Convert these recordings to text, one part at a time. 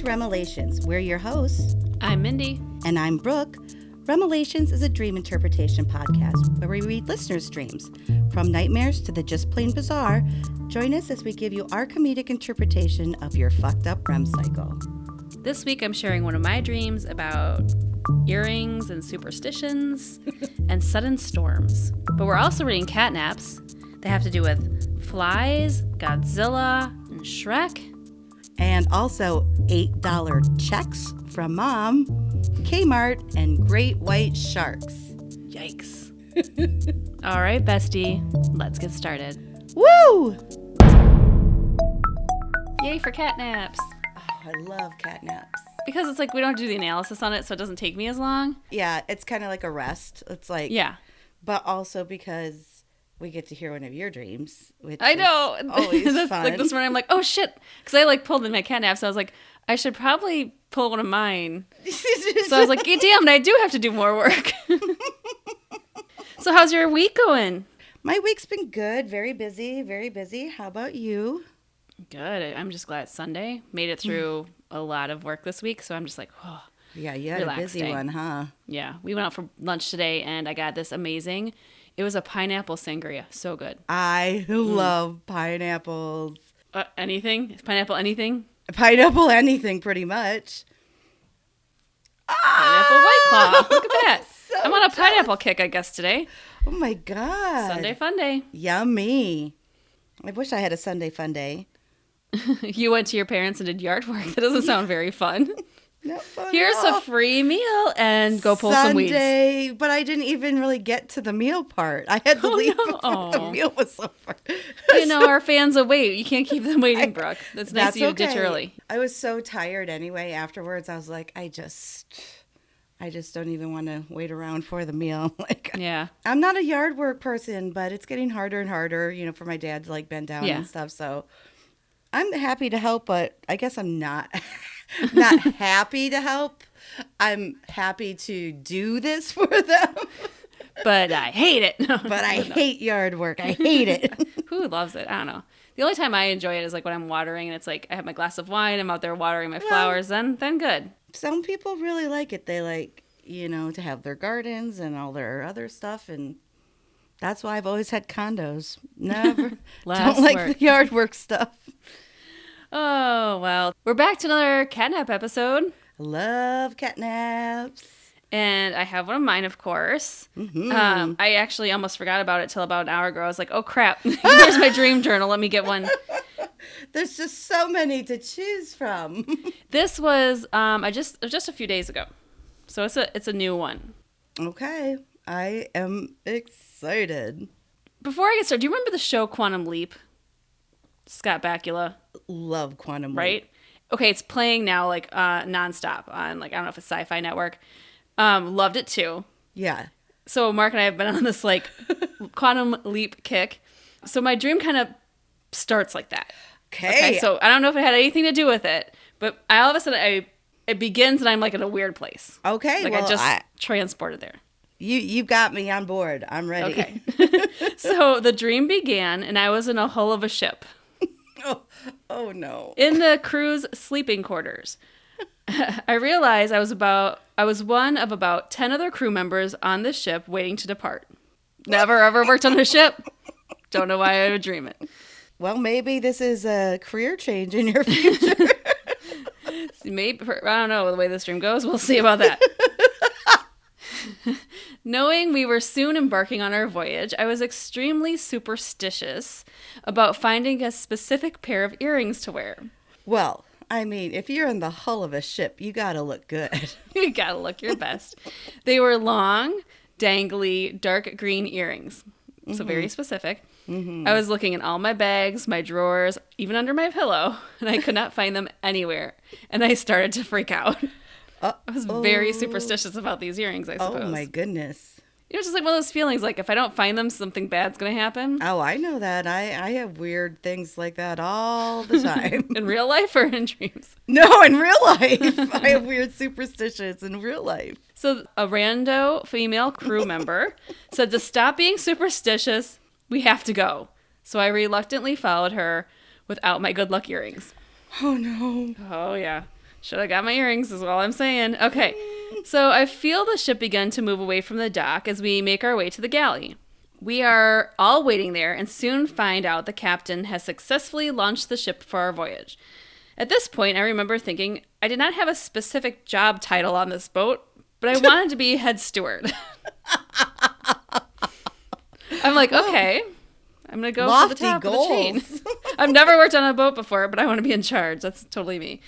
to Remelations. We're your hosts, I'm Mindy. and I'm Brooke. Remelations is a dream interpretation podcast where we read listeners' dreams. From nightmares to the just plain bizarre, join us as we give you our comedic interpretation of your fucked up REM cycle. This week I'm sharing one of my dreams about earrings and superstitions and sudden storms. But we're also reading catnaps. They have to do with flies, Godzilla, and Shrek. And also $8 checks from mom, Kmart, and great white sharks. Yikes. All right, bestie, let's get started. Woo! Yay for catnaps. Oh, I love catnaps. Because it's like we don't do the analysis on it, so it doesn't take me as long. Yeah, it's kind of like a rest. It's like, Yeah. but also because we get to hear one of your dreams, which I know. always fun. Like this morning, I'm like, oh shit, because I like pulled in my cat nap, so I was like, I should probably pull one of mine. So I was like, damn, I do have to do more work. so how's your week going? my week's been good, very busy, very busy. How about you? Good. I'm just glad Sunday. Made it through a lot of work this week, so I'm just like, oh, Yeah, you had a busy one, huh? yeah. We went out for lunch today, and I got this amazing. It was a pineapple sangria, so good. I Mm. love pineapples. Uh, anything? Pineapple? Anything? Pineapple anything, pretty much. Pineapple white ah! claw. Look at that. So I'm on a pineapple kick, I guess today. Oh my god. Sunday fun day. Yummy. I wish I had a Sunday fun day. you went to your parents and did yard work. That doesn't sound very fun. Here's a free meal and go pull some weeds. Sunday, but I didn't even really get to the meal part. I had to Oh, leave no. before the meal was over. You know, our fans will wait. You can't keep them waiting, Brooke. That's nice That's of you okay. to ditch early. I was so tired anyway. Afterwards, I was like, I just, I just don't even want to wait around for the meal. Like, Yeah. I'm not a yard work person, but it's getting harder and harder, you know, for my dad to like bend down Yeah. and stuff. So I'm happy to help, but I guess I'm not not happy to help. I'm happy to do this for them, But I hate it. but I hate yard work. I hate it. Who loves it? I don't know. The only time I enjoy it is like when I'm watering and it's like I have my glass of wine, I'm out there watering my flowers, then then good. Some people really like it. They like, you know, to have their gardens and all their other stuff and that's why I've always had condos. Never don't like work. the yard work stuff. Oh well. We're back to another catnap episode. I love catnaps. And I have one of mine, of course. Mhm. Um, I actually almost forgot about it till about an hour ago. I was like, oh crap, here's my dream journal. Let me get one. There's just so many to choose from. This was um, I just just a few days ago, so it's a it's a new one. okay, I am excited. Before I get started, do you remember the show Quantum Leap? Scott Bakula, Love Quantum Leap. right? Okay, it's playing now like uh, nonstop on like I don't know if it's Sci-Fi Network. Um, loved it too. Yeah. So Mark and I have been on this like Quantum Leap kick. So my dream kind of starts like that. Okay. Okay, so I don't know if it had anything to do with it, but I, all of a sudden I it begins and I'm like in a weird place. okay. Like well, I just I- transported there. you you got me on board. I'm ready. Okay. so the dream began, and I was in a hull of a ship oh, oh no. in the crew's sleeping quarters. I realized I was about I was one of about ten other crew members on this ship waiting to depart. Never ever worked on a ship. Don't know why I would dream it. Well, maybe this is a career change in your future. Maybe I don't know the way this dream goes. We'll see about that. Knowing we were soon embarking on our voyage, I was extremely superstitious about finding a specific pair of earrings to wear. well, I mean, if you're in the hull of a ship, you gotta look good. you gotta look your best. They were long, dangly, dark green earrings. So very mm-hmm. specific. Mm-hmm. I was looking in all my bags, my drawers, even under my pillow, and I could not find them anywhere. And I started to freak out. Uh, I was very superstitious about these earrings, I suppose. oh my goodness. You know, it's just like one of those feelings like if I don't find them, something bad's gonna happen. Oh, I know that. I I have weird things like that all the time. In real life or in dreams. no, in real life, I have weird superstitions in real life. So a rando female crew member said to stop being superstitious, we have to go. So I reluctantly followed her without my good luck earrings. Oh no. Oh yeah. Should have got my earrings, is all I'm saying. Okay. So I feel the ship begin to move away from the dock as we make our way to the galley. We are all waiting there and soon find out the captain has successfully launched the ship for our voyage. At this point, I remember thinking I did not have a specific job title on this boat, but I wanted to be head steward. I'm like, oh. okay, I'm gonna go for the top of the chain. I've never worked on a boat before, but I want to be in charge. That's totally me.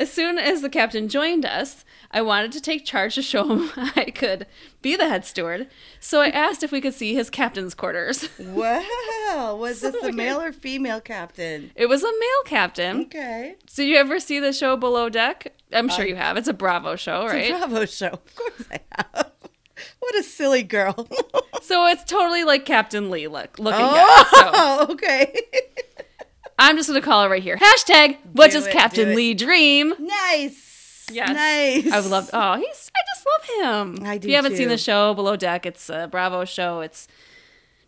As soon as the captain joined us, I wanted to take charge to show him I could be the head steward. So I asked if we could see his captain's quarters. Wow. Was this a male or female captain? It was a male captain. Okay. Did you ever see the show Below Deck? I'm sure you have. It's a Bravo show, It's right? a Bravo show. Of course I have. What a silly girl. So it's totally like Captain Lee look looking oh, guy. So oh, okay. I'm just gonna call it right here. Hashtag what Do does it, Captain do. Lee dream? nice. Yes. Nice. I would love. Oh, he's. I just love him. I do. If you haven't seen the show Below Deck, it's a Bravo show. It's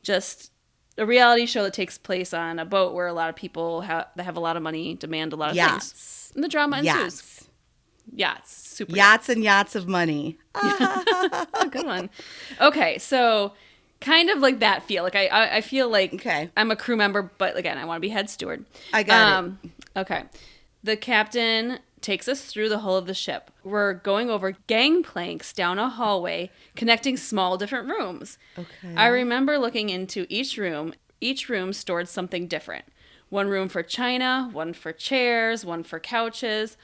just a reality show that takes place on a boat where a lot of people have that have a lot of money demand a lot of things, Yachts. and the drama ensues. Yachts. Yachts, super Yachts and yachts of money. Good one. Okay, so kind of like that feel. Like I, I, I feel like Okay. I'm a crew member, but again, I want to be head steward. I got it. Um, okay, the captain takes us through the hull of the ship. We're going over gangplanks down a hallway connecting small different rooms. Okay. I remember looking into each room. Each room stored something different. One room for china, one for chairs, one for couches.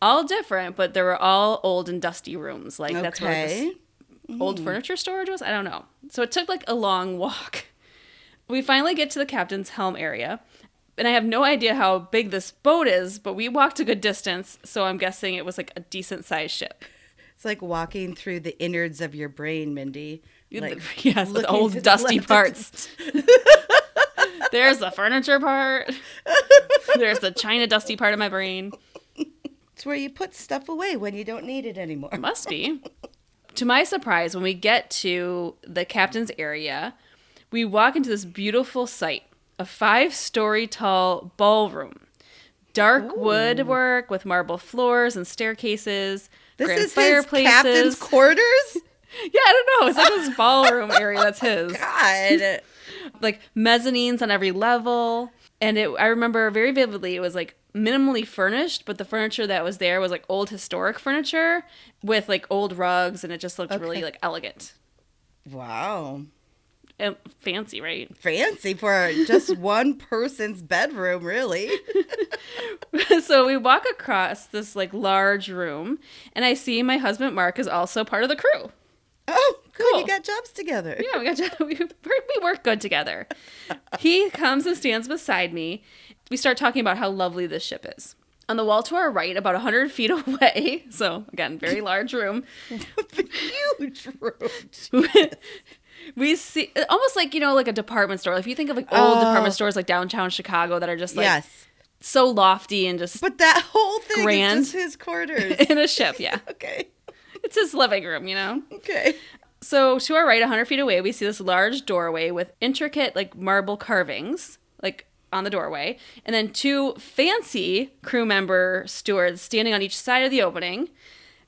All different, but they were all old and dusty rooms. Like that's where this Old mm. furniture storage was. I don't know. So it took like a long walk. We finally get to the captain's helm area, and I have no idea how big this boat is, but we walked a good distance, so I'm guessing it was like a decent sized ship. It's like walking through the innards of your brain, Mindy. Like yes, looking old to the dusty parts. There's the furniture part. There's the china dusty part of my brain. It's where you put stuff away when you don't need it anymore. Must be. To my surprise, when we get to the captain's area, we walk into this beautiful sight a five story tall ballroom. Dark woodwork with marble floors and staircases, This grand is his captain's quarters. yeah, I don't know. It's like this ballroom area that's his. God. like mezzanines on every level. And it, I remember very vividly, it was like minimally furnished, but the furniture that was there was like old historic furniture with like old rugs, and it just looked really like elegant Wow. and fancy, right? Fancy for just one person's bedroom, really. so we walk across this like large room, and I see my husband Mark is also part of the crew. Oh, good. Cool. You got jobs together. Yeah, we got jobs. we, we work good together. he comes and stands beside me. We start talking about how lovely this ship is. On the wall to our right, about 100 feet away, so again, very large room, Huge room. we see almost like, you know, like a department store. If you think of like old Oh. department stores like downtown Chicago that are just like yes. so lofty and just But that whole thing Grand. is his quarters. in a ship, yeah. okay. It's his living room, you know? Okay. So to our right, 100 feet away, we see this large doorway with intricate, like marble carvings, like on the doorway, and then two fancy crew member stewards standing on each side of the opening.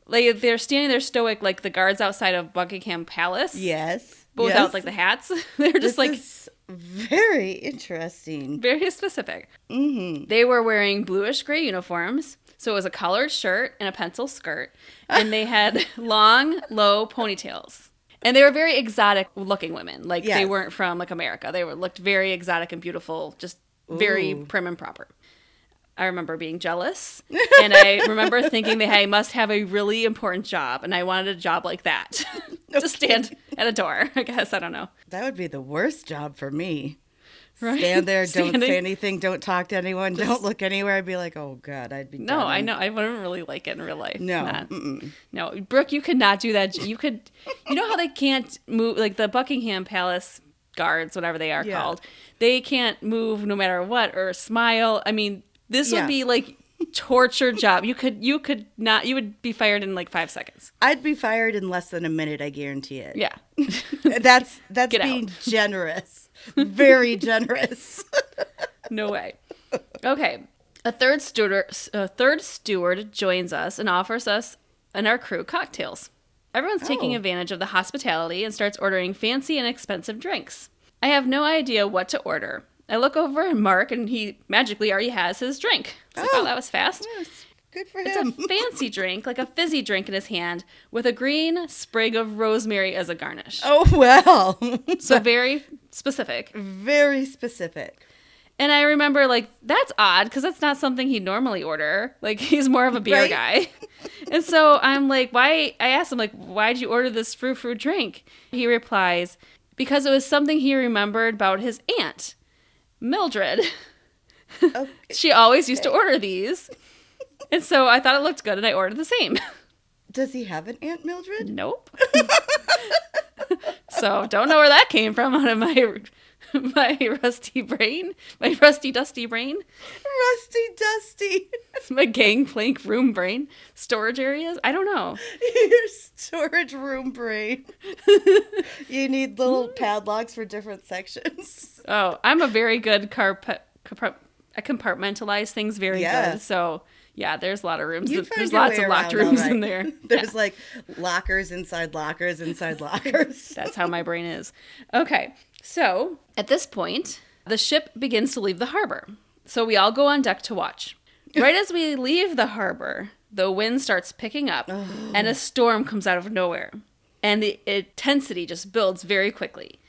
Like they're standing there stoic, like the guards outside of Buckingham Palace, Yes. but without yes. like the hats. they're just This like very interesting. very specific. Mm-hmm. They were wearing bluish gray uniforms. So it was a collared shirt and a pencil skirt. And they had long, low ponytails. And they were very exotic looking women. Like they weren't from like America. They were looked very exotic and beautiful, just very Ooh. prim and proper. I remember being jealous. and I remember thinking they I must have a really important job. And I wanted a job like that. to stand at a door, I guess. I don't know. That would be the worst job for me. Right? Stand there, don't say anything, don't talk to anyone, don't look anywhere. I'd be like, oh god, I'd be. No, done. I know. I wouldn't really like it in real life. No, No, Brooke, you could not do that. You could, you know how they can't move, like the Buckingham Palace guards, whatever they are Yeah. called, they can't move no matter what or smile. I mean, this Yeah. would be like torture job. You could, you could not, you would be fired in like five seconds. I'd be fired in less than a minute. I guarantee it. Yeah. that's that's Get out. being generous, very generous. No way. Okay. A third steward, a third steward joins us and offers us and our crew cocktails. Everyone's taking Oh. advantage of the hospitality and starts ordering fancy and expensive drinks. I have no idea what to order. I look over at Mark and he magically already has his drink. It's like, Oh. that was fast. Yes, good for It's a fancy drink, like a fizzy drink in his hand, with a green sprig of rosemary as a garnish. oh well, So very specific. very specific. And I remember, like, that's odd because that's not something he'd normally order. Like, he's more of a beer Right. guy. and so I'm like, why? I asked him, like, why'd you order this frou frou drink? He replies, because it was something he remembered about his aunt, Mildred. Okay. She always used to order these. And so I thought it looked good and I ordered the same. Does he have an Aunt Mildred? Nope. so don't know where that came from out of my my rusty brain, my rusty dusty brain, Rusty Dusty. my gangplank room brain, storage areas. I don't know. Your storage room brain. you need little padlocks for different sections. Oh, I'm a very good carpet. Compart- I compartmentalize things very Yeah. good. So yeah, there's a lot of rooms. There's lots of locked rooms right. in there. There's like lockers inside lockers inside lockers. That's how my brain is. Okay, so at this point, the ship begins to leave the harbor. So we all go on deck to watch. Right as we leave the harbor, the wind starts picking up and a storm comes out of nowhere. And the intensity just builds very quickly.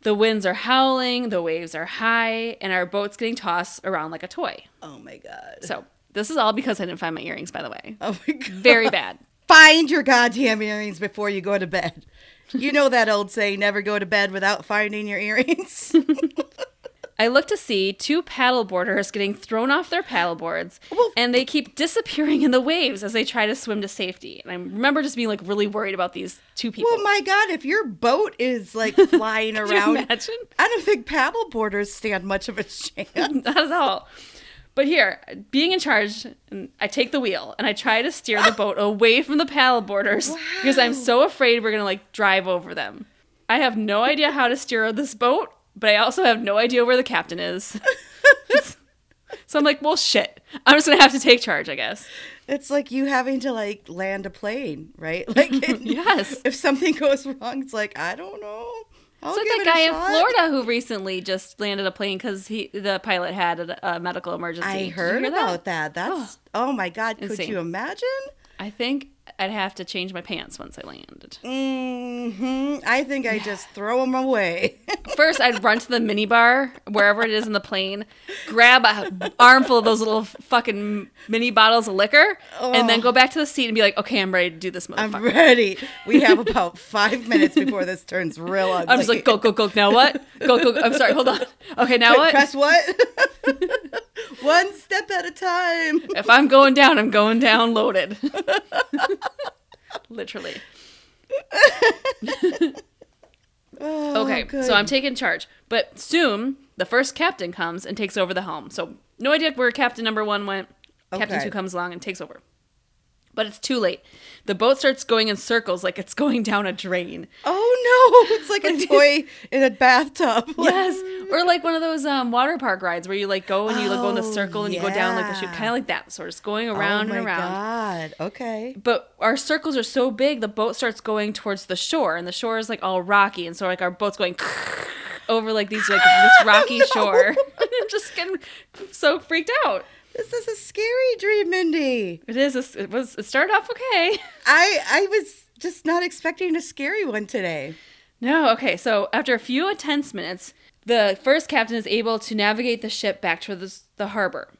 The winds are howling, the waves are high, and our boat's getting tossed around like a toy. Oh my god. So this is all because I didn't find my earrings, by the way. Oh my god. Very bad. Find your goddamn earrings before you go to bed. You know that old saying, never go to bed without finding your earrings. I look to see two paddleboarders getting thrown off their paddleboards, Well- and they keep disappearing in the waves as they try to swim to safety. And I remember just being like really worried about these two people. well, my god, if your boat is like flying around, imagine? I don't think paddleboarders stand much of a chance. Not at all. But here, being in charge, I take the wheel and I try to steer the boat away from the paddle boarders because I'm so afraid we're gonna like drive over them. I have no idea how to steer this boat, but I also have no idea where the captain is. so I'm like, well, shit. I'm just gonna have to take charge, I guess. It's like you having to like land a plane, right? Like Yes. if something goes wrong, it's like I don't know. I'll give that guy in. Florida who recently just landed a plane because he the pilot had a, a medical emergency. I heard hear about that. That's oh, my god! Could Insane. you imagine? I think I'd have to change my pants once I landed. hmm I think I just throw them away. First, I'd run to the minibar wherever it is in the plane, grab a armful of those little fucking mini bottles of liquor, and then go back to the seat and be like, "Okay, I'm ready to do this, I'm ready. We have about five minutes before this turns real ugly. I'm just like, "Go, go, go!" Now what? Go, go! go. I'm sorry. Hold on. Okay, now what? Press what? One step at a time. If I'm going down, I'm going down loaded. Literally. Oh, Okay, good. so I'm taking charge. But soon, the first captain comes and takes over the helm. So no idea where captain number one went. Captain Okay. two comes along and takes over. But it's too late. The boat starts going in circles like it's going down a drain. Oh no! It's like a toy in a bathtub. Yes, or like one of those um, water park rides where you like go and you like go in the Oh, circle and you go down like a chute, kind of like that. So it's going Oh around my and around. Oh my god! Okay. but our circles are so big the boat starts going towards the shore and the shore is like all rocky and so like our boat's going over like these like this rocky shore I'm just getting so freaked out This is a scary dream, Mindy. it is a, it was it started off okay I I was just not expecting a scary one today. no okay so after a few intense minutes the first captain is able to navigate the ship back to the, the harbor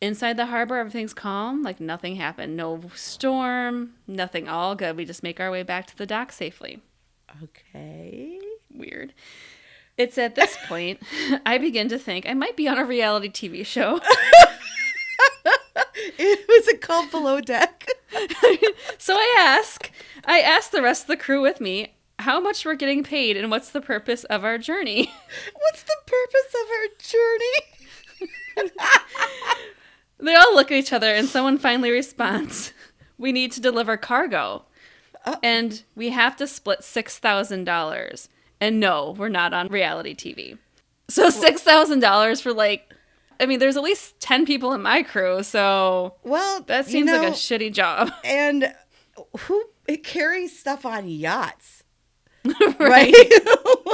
inside the harbor everything's calm like nothing happened no storm nothing all good we just make our way back to the dock safely Okay. weird. It's at this point I begin to think I might be on a reality TV show. It was a called Below Deck. so I ask, I ask the rest of the crew with me how much we're getting paid and what's the purpose of our journey. What's the purpose of our journey? They all look at each other and someone finally responds, "We need to deliver cargo." Uh- and we have to split $6,000. And no, we're not on reality TV. So $6,000 for like I mean, there's at least 10 people in my crew, so Well, that you seems like a shitty job. and who it carries stuff on yachts, right. right?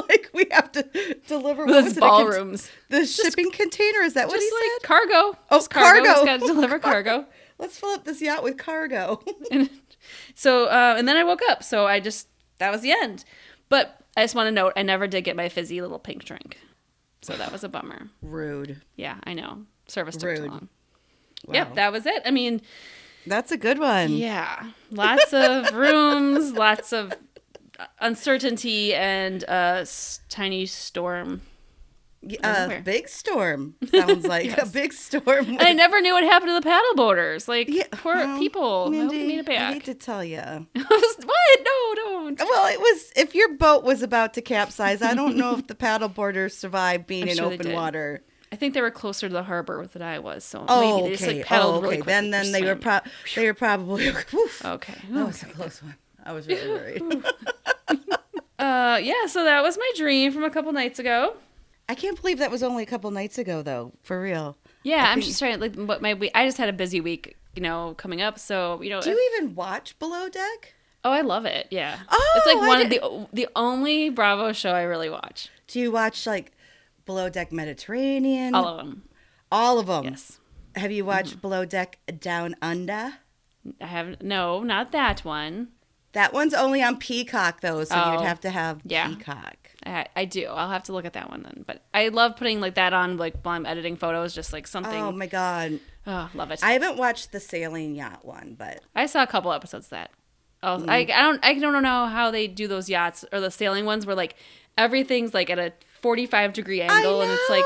like we have to deliver what Those was it, a cont- ballrooms. the shipping container. Is that what Just he like said? cargo. Oh, Just cargo. cargo. Got to deliver cargo. Let's fill up this yacht with cargo. And so, uh, and then I woke up. So I just, that was the end. But I just want to note, I never did get my fizzy little pink drink. So that was a bummer. Rude. Yeah, I know. Service took too Rude. long. Wow. Yep, that was it. I mean, That's a good one. yeah, lots of rooms, lots of uh, uncertainty, and a s- tiny storm. Y- uh, Out of A nowhere. big storm sounds like a big storm. I never knew what happened to the paddle boarders. Like, Yeah, poor well, people. I Mindy, they made it I back. hate to tell you. what? No, Well, it was if your boat was about to capsize. I don't know if the paddle boarders survived being I'm in sure open water. I think they were closer to the harbor than I was, so Oh, maybe they just okay. like paddled oh, really okay. quickly. then, then they were pro- they were probably. Woof. okay. That was a close one. I was really worried. Uh, yeah. So that was my dream from a couple nights ago. I can't believe that was only a couple nights ago, though. For real. Yeah, I I'm think- just trying. Like, what my. I just had a busy week, you know, coming up. So you know. Do if- you even watch Below Deck? Oh, I love it. Yeah. Oh, it's like oh, I one of the the only Bravo show I really watch. Do you watch like Below Deck Mediterranean? All of them. All of them. Yes. Have you watched Below Deck Down Under? I have no, not that one. That one's only on Peacock though, so Oh, you'd have to have yeah. Peacock. I, I do. I'll have to look at that one then. But I love putting like that on like while I'm editing photos, just like something. Oh my god. oh, love it. I haven't watched the sailing yacht one, but I saw a couple episodes of that. Oh, Mm. I, I don't I don't know how they do those yachts or the sailing ones where like everything's like at a 45 degree angle and it's like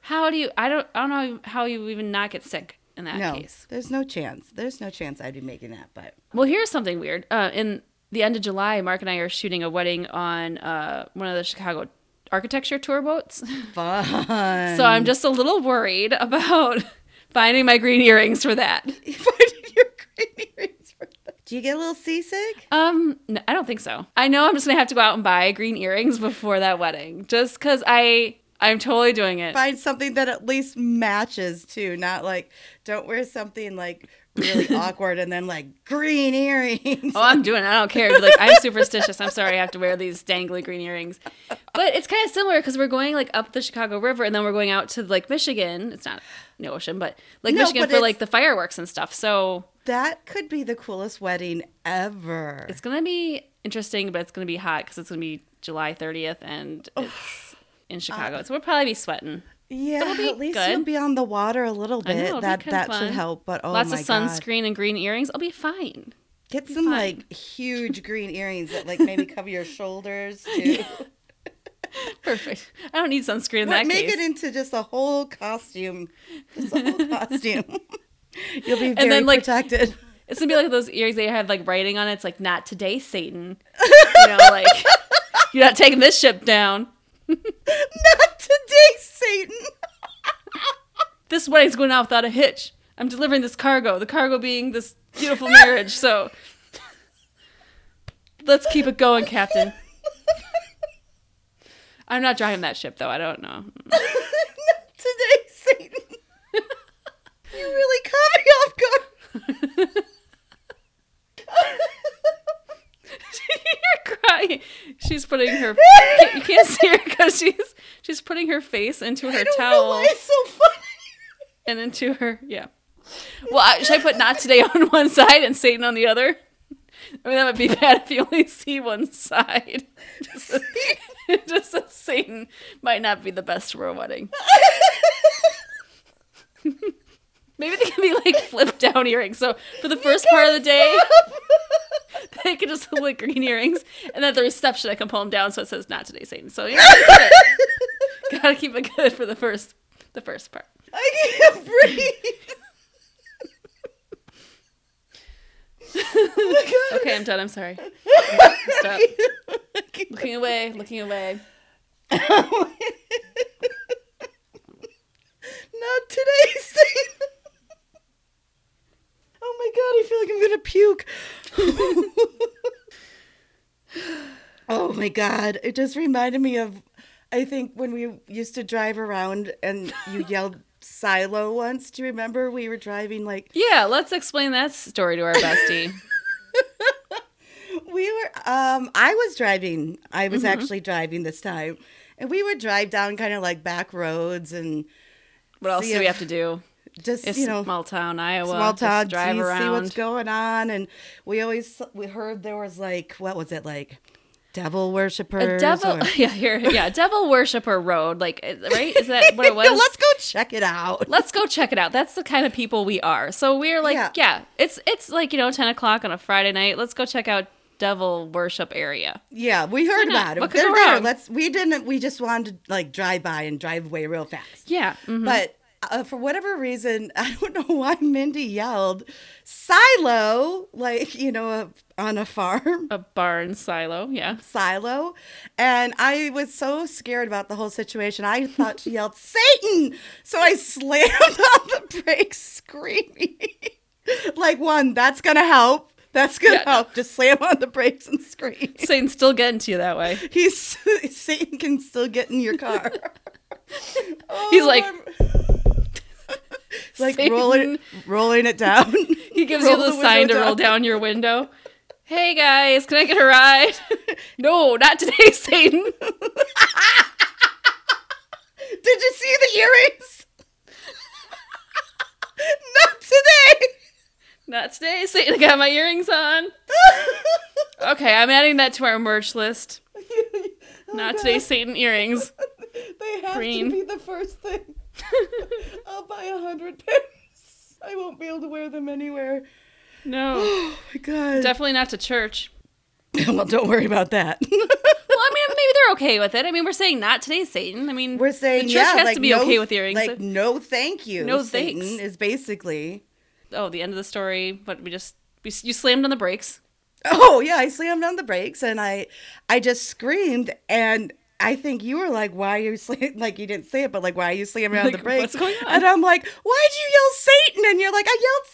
how do you I don't I don't know how you even not get sick in that no, case. there's no chance. There's no chance I'd be making that, but Well, here's something weird. Uh, in the end of July, Mark and I are shooting a wedding on uh, one of the Chicago architecture tour boats. fun. so I'm just a little worried about finding my green earrings for that. finding your green earrings. Do you get a little seasick? Um, no, I don't think so. I know I'm just gonna have to go out and buy green earrings before that wedding, just because I I'm totally doing it. Find something that at least matches too, not like don't wear something like really awkward and then like green earrings. Oh, I'm doing it. I don't care. Like, I'm superstitious. I'm sorry I have to wear these dangly green earrings. But it's kind of similar because we're going like up the Chicago River and then we're going out to like Michigan. It's not no ocean, but like No, Michigan but for like the fireworks and stuff. So That could be the coolest wedding ever. it's going to be interesting, but it's going to be hot because it's going to be July 30th and oh. it's in Chicago. so we'll probably be sweating. yeah, be at least good. you'll be on the water a little know, bit. be that that should help. But oh Lots my of god, sunscreen and green earrings. I'll be fine. get some fine. like huge green earrings that like maybe cover your shoulders too. Perfect. I don't need sunscreen in that make case. it into just a whole costume, just a whole costume. You'll be very then, like, protected. It's gonna be like those earrings they have like writing on it. It's like not today, Satan. You know, like you're not taking this ship down. Not today, Satan. This wedding's going out without a hitch. I'm delivering this cargo. The cargo being this beautiful marriage. So let's keep it going, Captain. I'm not driving that ship though. I don't know. Not today, Satan. you really caught me off guard. You're crying. She's putting her. You can't, see her because she's she's putting her face into her I don't know towel. so funny. and into her yeah well I, should i put not today on one side and satan on the other i mean that would be bad if you only see one side just, just as satan might not be the best for a wedding maybe they can be like flip down earrings so for the first part of the day they can just look like green earrings and then at the reception i can pull them down so it says not today satan so you know, gotta keep it good for the first the first part I can't breathe. Okay, I'm done. I'm sorry. Stop. Looking away, looking away. Not today, Satan. Oh my god, I feel like I'm gonna puke. oh my god, it just reminded me of I think when we used to drive around and you yelled silo once. Do you remember we were driving like Yeah, let's explain that story to our bestie. we were um I was driving. I was actually driving this time. And we would drive down kind of like back roads and What else See do we have to do? Just It's you know small town Iowa. small town drive see, around. see what's going on and we always we heard there was like what was it like devil worshiper. a devil, or- yeah, here, yeah, devil worshiper road, like, right? Is that what it was? Let's go check it out let's go check it out. That's the kind of people we are. So we're like, Yeah. yeah, it's it's like you know, ten o'clock on a Friday night. Let's go check out devil worship area. yeah we heard about it What could They're go there. wrong? let's we didn't we just wanted to like drive by and drive away real fast Yeah, mhm. But uh, for whatever reason, I don't know why Mindy yelled silo, like, you know, uh, on a farm, a barn silo. Yeah, silo. And I was so scared about the whole situation. I thought she yelled, Satan! So I slammed on the brakes, screaming. like, one, that's going to help. That's going to Yeah, help. Just slam on the brakes and scream. Satan's still getting to you that way. He's Satan can still get in your car. He's like- I'm- like Satan. rolling rolling it down. He gives Roll you the, the sign to window roll down. down your window. Hey guys, can I get a ride? no, not today, Satan. Did you see the earrings? Not today. Not today, Satan. I got my earrings on. Okay, I'm adding that to our merch list. Oh, not today, Satan earrings. They have Green. to be the first thing. I'll buy a hundred pairs. I won't be able to wear them anywhere. No, Oh my god. definitely not to church. well, don't worry about that. Well, I mean, maybe they're okay with it. I mean, we're saying not today, Satan. I mean, We're saying the church yeah, has like, to be no- okay with earrings. Like no, thank you. No Satan thanks. is basically. oh, the end of the story. But we just we, you slammed on the brakes. Oh yeah, I slammed on the brakes and I, I just screamed and I think you were like, "Why are you slam-? like you didn't say it, but like, why are you slamming on Like, the brakes?" what's going on? And I'm like, "Why'd you yell Satan?" And you're like, "I yelled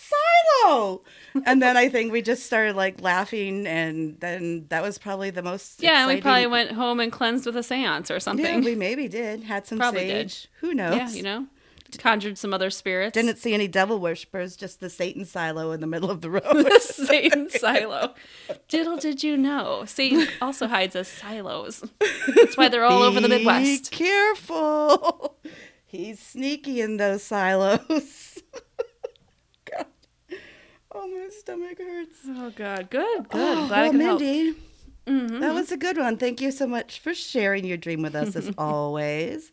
Silo." and then I think we just started like laughing, and then that was probably the most. Yeah, and we probably went home and cleansed with a séance or Yeah, something. we maybe did. Had some Probably did. sage. Who knows? yeah, you know, conjured some other spirits. Didn't see any devil worshippers, just the Satan silo in the middle of the road. the Satan silo. Diddle did you know? Satan also hides as silos. That's why they're all over the Midwest. Be careful. He's sneaky in those silos. God. Oh, my stomach hurts. Oh God, good, good. Oh, Glad I well, could help. Mindy, Mhm. that was a good one. Thank you so much for sharing your dream with us as always.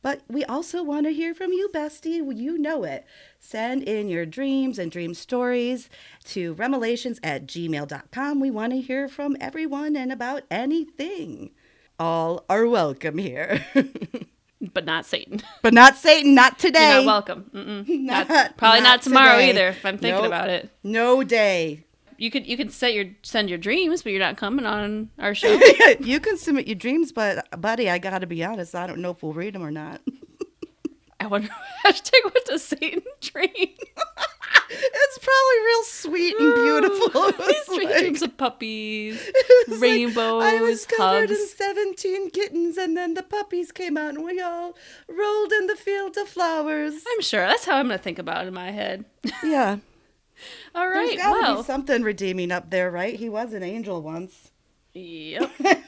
But we also want to hear from you, bestie. You know it. Send in your dreams and dream stories to remelations at gmail.com. We want to hear from everyone and about anything. All are welcome here. But not Satan. but not Satan, not today. You're not welcome. Not- Not- probably not, not tomorrow today. either. If I'm thinking Nope. about it, No day. You could you could set your send your dreams, but you're not coming on our show. you can submit your dreams, but buddy, I got to be honest. I don't know if we'll read them or not. I wonder hashtag what does Satan dream? it's probably real sweet and beautiful. He's like- dreams of puppies, was like, rainbows, I was covered in 17 kittens, and then the puppies came out, and we all rolled in the field of flowers. I'm sure that's how I'm gonna think about it in my head. yeah. All There's right, got to well, be something redeeming up there, right? He was an angel once. Yep.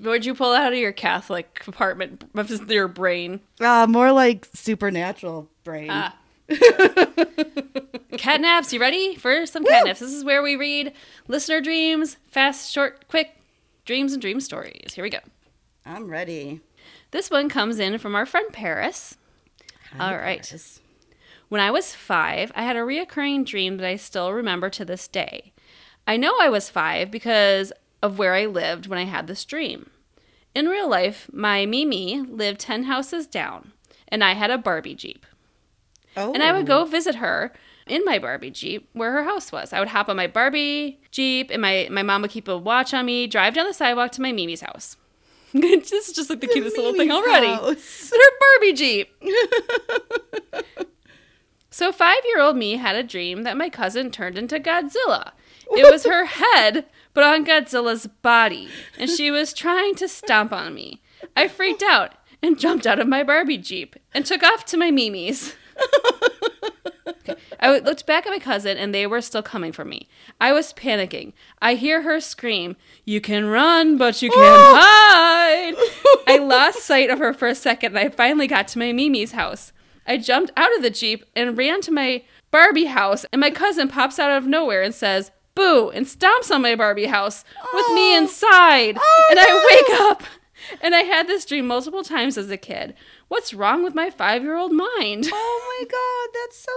Where'd you pull out of your Catholic compartment of your brain? Uh, more like supernatural brain. Ah. Catnaps, you ready for some catnaps? This is where we read listener dreams, fast, short, quick dreams and dream stories. Here we go. I'm ready. This one comes in from our friend Paris. All right. Paris. When I was five, I had a reoccurring dream that I still remember to this day. I know I was five because of where I lived when I had this dream. In real life, my Mimi lived 10 houses down, and I had a Barbie Jeep. Oh. And I would go oh. visit her in my Barbie Jeep where her house was. I would hop on my Barbie Jeep, and my, my mom would keep a watch on me, drive down the sidewalk to my Mimi's house. this is just like the cutest little thing already. house. Her Barbie Jeep. So, five year old me had a dream that my cousin turned into Godzilla. It was her head, but on Godzilla's body, and she was trying to stomp on me. I freaked out, and jumped out of my Barbie Jeep and took off to my Mimi's. Okay. I looked back at my cousin and they were still coming for me. I was panicking. I hear her scream, You can run, but you can't oh! hide. I lost sight of her for a second and I finally got to my Mimi's house. I jumped out of the Jeep and ran to my Barbie house, and my cousin pops out of nowhere and says, Boo, and stomps on my Barbie house with me Oh. inside. Oh, and I wake up. And I had this dream multiple times as a kid. What's wrong with my five year old mind? Oh my god, that's so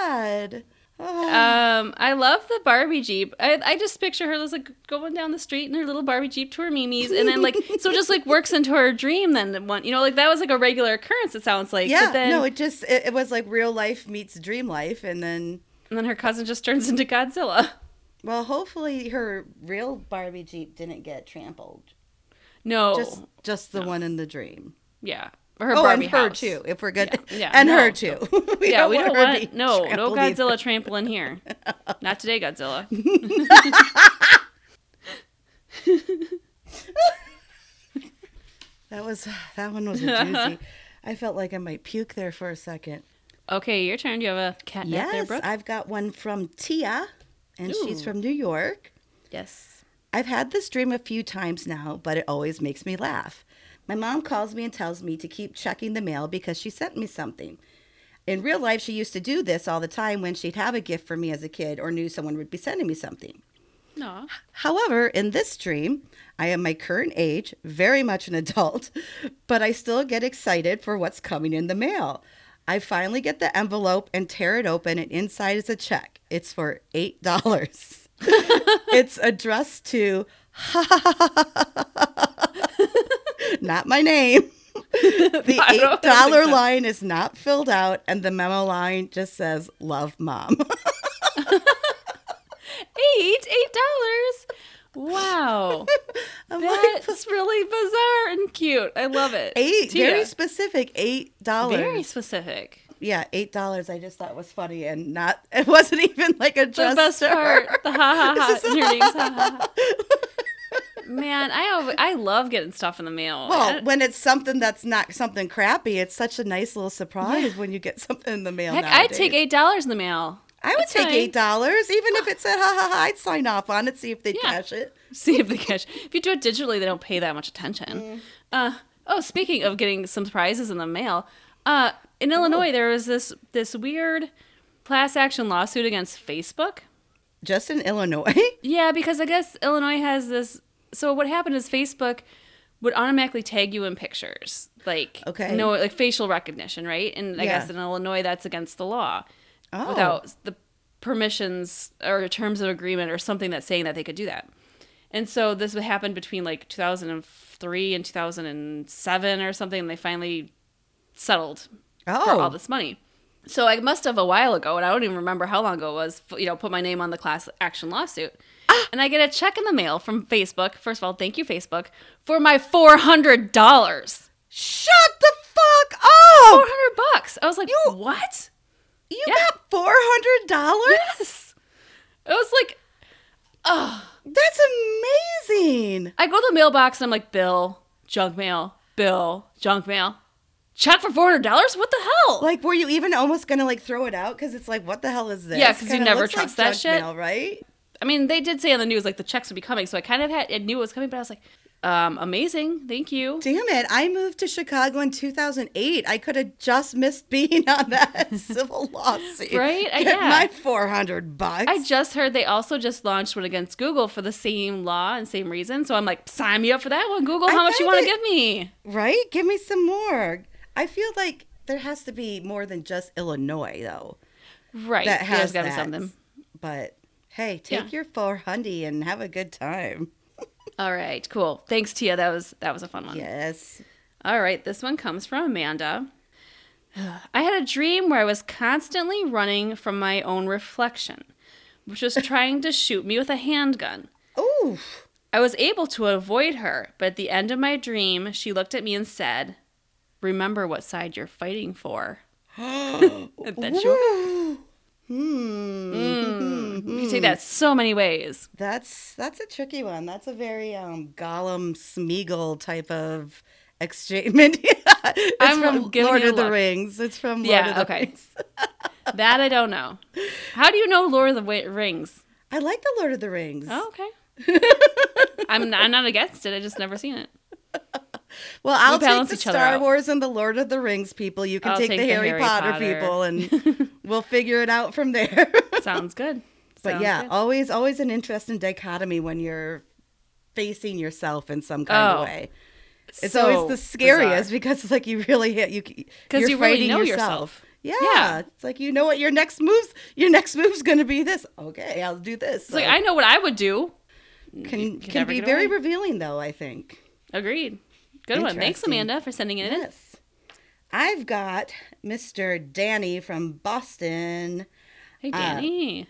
sad. Um, I love the Barbie Jeep. I, I just picture her just like going down the street in her little Barbie Jeep to her Mimi's, and then like so it just like works into her dream. Then one, you know, like that was like a regular occurrence. It sounds like. yeah, But then, no, it just it, it was like real life meets dream life, and then and then her cousin just turns into Godzilla. well, hopefully her real Barbie Jeep didn't get trampled. No, Just just the one in the dream. yeah, her oh, Barbie and her house. too. If we're good, Yeah, yeah, and no, her too. we yeah, we don't want no no Godzilla either. trampling here. Not today, Godzilla. That was that one was a doozy. I felt like I might puke there for a second. Okay, your turn. Do you have a cat nap there, Yes, Brooke? I've got one from Tia, and she's from New York. yes. I've had this dream a few times now, but it always makes me laugh. My mom calls me and tells me to keep checking the mail because she sent me something. In real life, she used to do this all the time when she'd have a gift for me as a kid or knew someone would be sending me something. No. However, in this dream, I am my current age, very much an adult, but I still get excited for what's coming in the mail. I finally get the envelope and tear it open, and inside is a check. It's for $8. it's addressed to not my name. The eight dollar line is not filled out, and the memo line just says "Love, Mom." Eight eight dollars. Wow, I'm like, that's really bizarre and cute. I love it. eight, Tia. very specific, eight dollars. very specific. yeah, eight dollars. I just thought was funny and not. It wasn't even like a The just best part, the ha ha ha. This is and Your name's ha ha ha. Man, I always, I love getting stuff in the mail. Well, when it's something that's not something crappy, it's such a nice little surprise when you get something in the mail. heck, I'd take eight dollars in the mail. I would take fine. eight dollars, even if it said ha ha ha. I'd sign off on it, see if they'd Yeah. cash it. See if they catch. If you do it digitally, they don't pay that much attention. Mm. Uh, oh, speaking of getting some prizes in the mail, uh, in Illinois there was this this weird class action lawsuit against Facebook. Just in Illinois. Yeah, because I guess Illinois has this. So what happened is Facebook would automatically tag you in pictures, like Okay. no, like facial recognition, right? And I Yeah. guess in Illinois that's against the law Oh. without the permissions or terms of agreement or something that's saying that they could do that. And so this would happen between like 2003 and 2007 or something, and they finally settled oh. for all oh. this money. So I must have a while ago, and I don't even remember how long ago it was. You know, put my name on the class action lawsuit, Ah. and I get a check in the mail from Facebook. First of all, thank you, Facebook, for my four hundred dollars. Shut the fuck up! Four hundred bucks. I was like, what? You Yeah. got four hundred dollars? Yes. I was like, oh, That's amazing. I go to the mailbox and I'm like, Bill, junk mail, Bill, junk mail, check for four hundred dollars. What the hell? Like, were you even almost gonna like throw it out? Because it's like, what the hell is this? Yeah, because you never looks like trust that shit. mail, right? I mean, they did say on the news like the checks would be coming, so I kind of had I knew it was coming, but I was like, um, amazing, thank you. Damn it! I moved to Chicago in 2008. I could have just missed being on that civil lawsuit. Right? I- Get yeah. my 400 bucks. I just heard they also just launched one against Google for the same law and same reason. So I'm like, sign me up for that one, Google. I How much you want to give me? right? Give me some more. I feel like there has to be more than just Illinois, though. Right. That has got to be something. But hey, take Yeah. your 400 and have a good time. All right, cool. Thanks, Tia. That was that was a fun one. Yes. All right, this one comes from Amanda. I had a dream where I was constantly running from my own reflection, which was trying to shoot me with a handgun. Ooh. I was able to avoid her, but at the end of my dream, she looked at me and said, Remember what side you're fighting for. and then she. Hmm. Take that so many ways. That's that's a tricky one. That's a very um Gollum Smeagol type of exchange. it's I'm from Lord of the. Rings. It's from Lord Yeah, of the okay. Rings. That I don't know. How do you know Lord of the Rings? I like the Lord of the Rings. Oh, okay. I'm not, I'm not against it. I just never seen it. Well, I'll take balance the Star. Wars and the Lord of the Rings people. You can take, take the, the Harry, Harry Potter, Potter. people, and we'll figure it out from there. Sounds good. But yeah, good. always, always an interesting dichotomy when you're facing yourself in some kind Oh, of way. It's So always the scariest bizarre. because it's like you really hit you because you really know yourself. yourself. Yeah. Yeah. it's like you know what your next moves. Your next move's gonna be this. Okay, I'll do this. It's like I know what I would do. can can never be very away. revealing though. I think. Agreed. Good one. Thanks, Amanda, for sending it in. Yes. I've got Mr. Danny from Boston. Hey, Uh, Danny.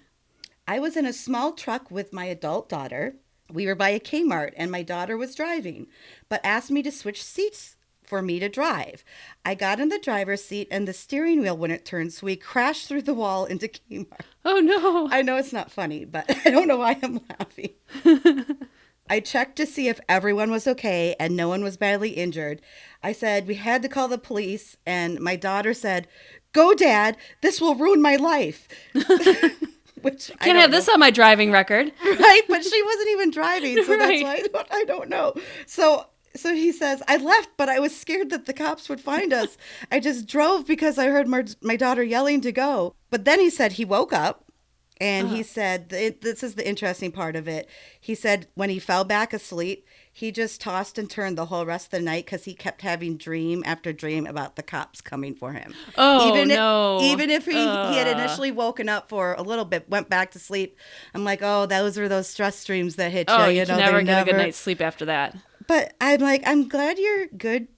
I was in a small truck with my adult daughter. We were by a Kmart and my daughter was driving, but asked me to switch seats for me to drive. I got in the driver's seat and the steering wheel wouldn't turn, so we crashed through the wall into Kmart. oh no. I know it's not funny, but I don't know why I'm laughing. I checked to see if everyone was okay and no one was badly injured. I said we had to call the police, and my daughter said, Go, Dad, this will ruin my life. Which I Can't have know. this on my driving record. right? But she wasn't even driving, so Right. that's why I don't, I don't know. So so he says, I left, but I was scared that the cops would find us. I just drove because I heard my, my daughter yelling to go. But then he said he woke up and he uh-huh. said, th- this is the interesting part of it. He said when he fell back asleep, he just tossed and turned the whole rest of the night because he kept having dream after dream about the cops coming for him. Oh, even no. If, even if he, he had initially woken up for a little bit, went back to sleep. I'm like, oh, those were those stress dreams that hit Oh, you. you You know, never get a good night's sleep after that. But I'm like, I'm glad you're good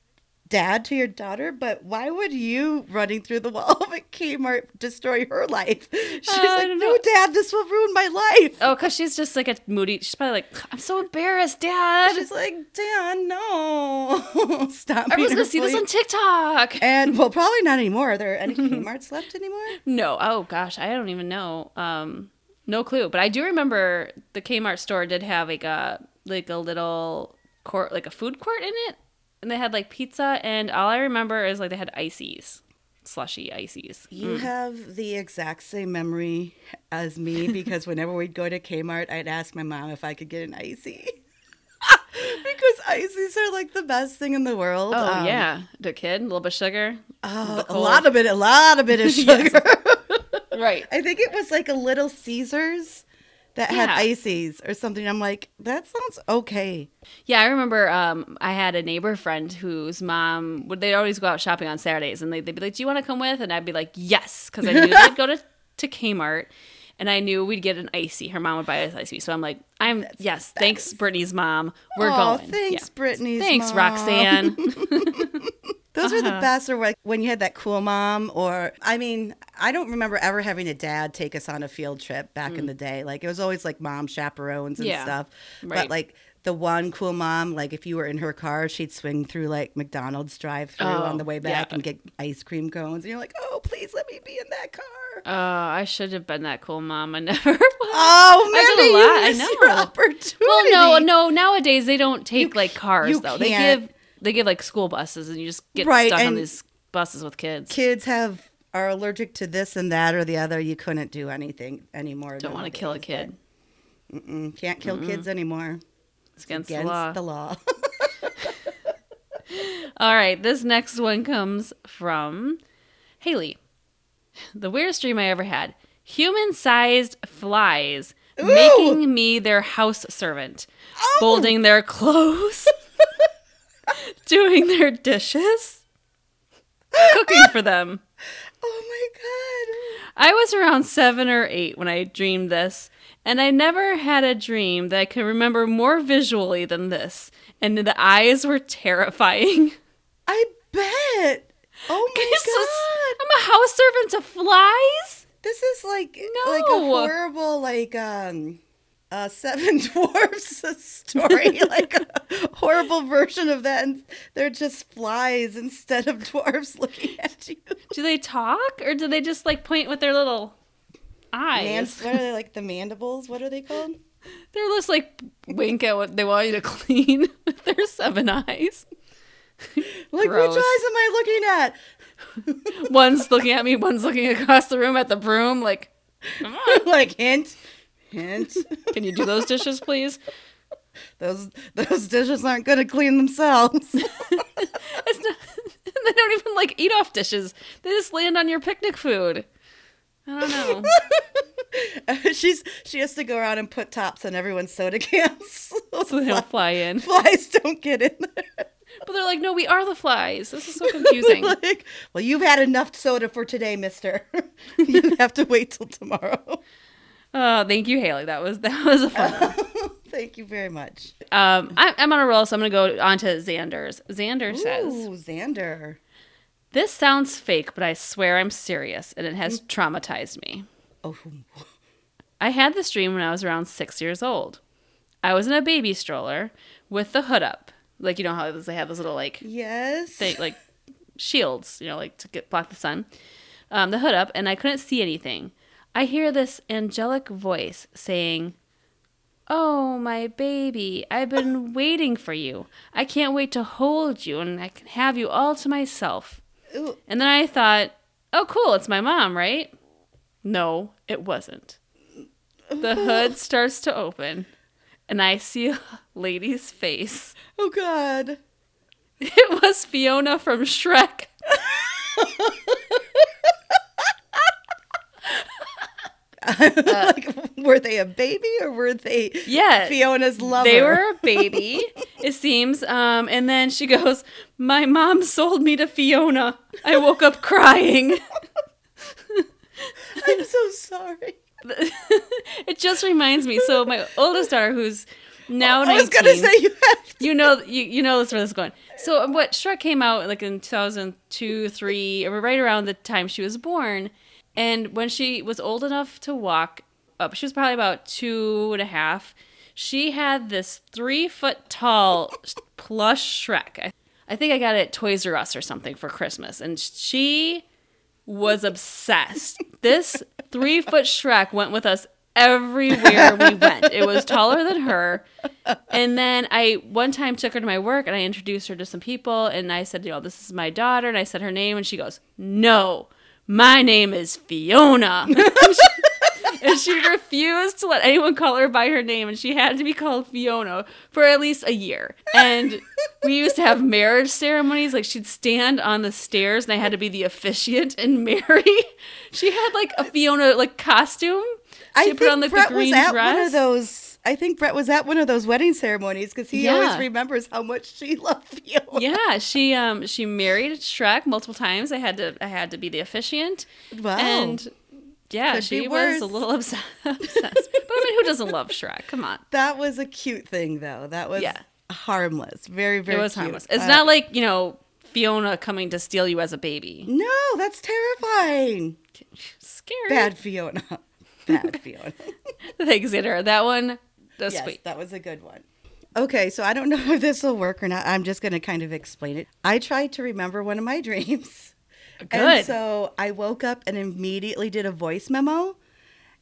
dad to your daughter, but why would you running through the wall of a Kmart destroy her life? She's Uh, like, no, know. dad, this will ruin my life. Oh, because she's just like a moody. She's probably like, I'm so embarrassed, Dad. She's like, Dad, no. Stop I being was going to see this on TikTok. And well, probably not anymore. Are there any Kmart's left anymore? No. Oh, gosh. I don't even know. Um, no clue. But I do remember the Kmart store did have like a, like a little court, like a food court in it. And they had like pizza. And all I remember is like they had ices, slushy ices. You have the exact same memory as me because whenever we'd go to Kmart, I'd ask my mom if I could get an icy. because ices are like the best thing in the world. Oh, Um, yeah. The kid, a little bit of sugar. Oh, The a lot of it, a lot of it is sugar. Right. I think it was like a Little Caesars that had Yeah. ices or something. I'm like, that sounds okay. Yeah, I remember um, I had a neighbor friend whose mom would they'd always go out shopping on Saturdays, and they'd, they'd be like, "Do you want to come with?" And I'd be like, "Yes," because I knew they'd go to to Kmart, and I knew we'd get an icy. Her mom would buy us icy, so I'm like, "I'm yes, thanks, Brittany's mom. We're oh, going." thanks, Yeah. Brittany's Thanks, mom. Roxanne. Those are the Uh-huh. best, or like when you had that cool mom, or I mean, I don't remember ever having a dad take us on a field trip back in the day. Like it was always like mom chaperones and Mm. Yeah, stuff. right. But like the one cool mom, like if you were in her car, she'd swing through like McDonald's drive through Oh, on the way back yeah. and get ice cream cones, and you're like, oh, please let me be in that car. Oh, I should have been that cool mom. I never. was. Oh, I've done a lot, I you missed know. your opportunity. well, no, no. Nowadays they don't take like cars you though. They give they give like school buses, and you just get Right, stuck on these buses with kids. Kids have are allergic to this and that or the other. You couldn't do anything anymore. Don't want to kill a kid. Mm, can't kill kids anymore. It's against, Against the law. the law. All right, this next one comes from Haley. The weirdest dream I ever had. Human sized flies Ooh! making me their house servant, Oh! folding their clothes, doing their dishes, cooking for them. oh my god. I was around seven or eight when I dreamed this, and I never had a dream that I can remember more visually than this. And the eyes were terrifying. I bet. Oh my This is- god. I'm a house servant to flies? This is like like a horrible like um uh seven dwarfs story like a horrible version of that and they're just flies instead of dwarfs looking at you Do they talk or do they just like point with their little eyes? Mans- what are they like the mandibles what are they called They're just like wink at what they want you to clean with their seven eyes. Like, Gross. which eyes am I looking at? one's looking at me, one's looking across the room at the broom. Like, come on, like, hint, hint. can you do those dishes, please? those those dishes aren't going to clean themselves. It's not, they don't even like eat off dishes. They just land on your picnic food. I don't know. She's she has to go around and put tops on everyone's soda cans. So they don't fly in. Flies don't get in there. But they're like, no, we are the flies. This is so confusing. like, well, you've had enough soda for today, Mister. you have to wait till tomorrow. Oh, thank you, Haley. That was that was a fun one. Thank you very much. Um, I, I'm on a roll, so I'm going to go on to Xander's. Xander says, Xander. This sounds fake, but I swear I'm serious, and it has traumatized me. Oh, I had this dream when I was around six years old. I was in a baby stroller with the hood up. Like, you know how they have those little, like, yes. thing, like shields, you know, like to get block the sun. Um, the hood up, and I couldn't see anything. I hear this angelic voice saying, "Oh, my baby, I've been waiting for you. I can't wait to hold you, and I can have you all to myself." Ooh, And then I thought, "Oh, cool, it's my mom, right?" No, it wasn't. The hood starts to open, and I see a lady's face. oh God. It was Fiona from Shrek. like, were they a baby or were they Yeah. Fiona's lover? They were a baby, it seems. Um, and then she goes, My mom sold me to Fiona. I woke up crying. I'm so sorry. it just reminds me. So my oldest daughter, who's now I was 19, gonna say you have. you know, you, you know this where this is going. So what Shrek came out like in 2002, three, or right around the time she was born. And when she was old enough to walk up, she was probably about two and a half. She had this three foot tall plush Shrek. I, think I got it at Toys R Us or something for Christmas. And she was obsessed. This three foot Shrek went with us everywhere we went. It was taller than her. And then I one time took her to my work and I introduced her to some people and I said, you know, this is my daughter and I said her name and she goes, "No, my name is Fiona." and she refused to let anyone call her by her name and she had to be called Fiona for at least a year. And we used to have marriage ceremonies like she'd stand on the stairs and I had to be the officiant and marry. She had like a Fiona like costume. I She think put on like Brett the green was at dress. one of those. I think Brett was at one of those wedding ceremonies because he Yeah. always remembers how much she loved you. yeah, she um she married Shrek multiple times. I had to I had to be the officiant. Wow. And yeah, Could she was a little obs- obsessed. But I mean, who doesn't love Shrek? Come on. that was a cute thing, though. That was Yeah. harmless. Very, very. it was cute. harmless. It's Uh, not like, you know, Fiona coming to steal you as a baby. No, that's terrifying. Scary. Bad Fiona. Bad Fiona. Thanks, Xander. That one was yes, sweet. that was a good one. Okay, so I don't know if this will work or not. I'm just going to kind of explain it. I tried to remember one of my dreams. Good. And so I woke up and immediately did a voice memo.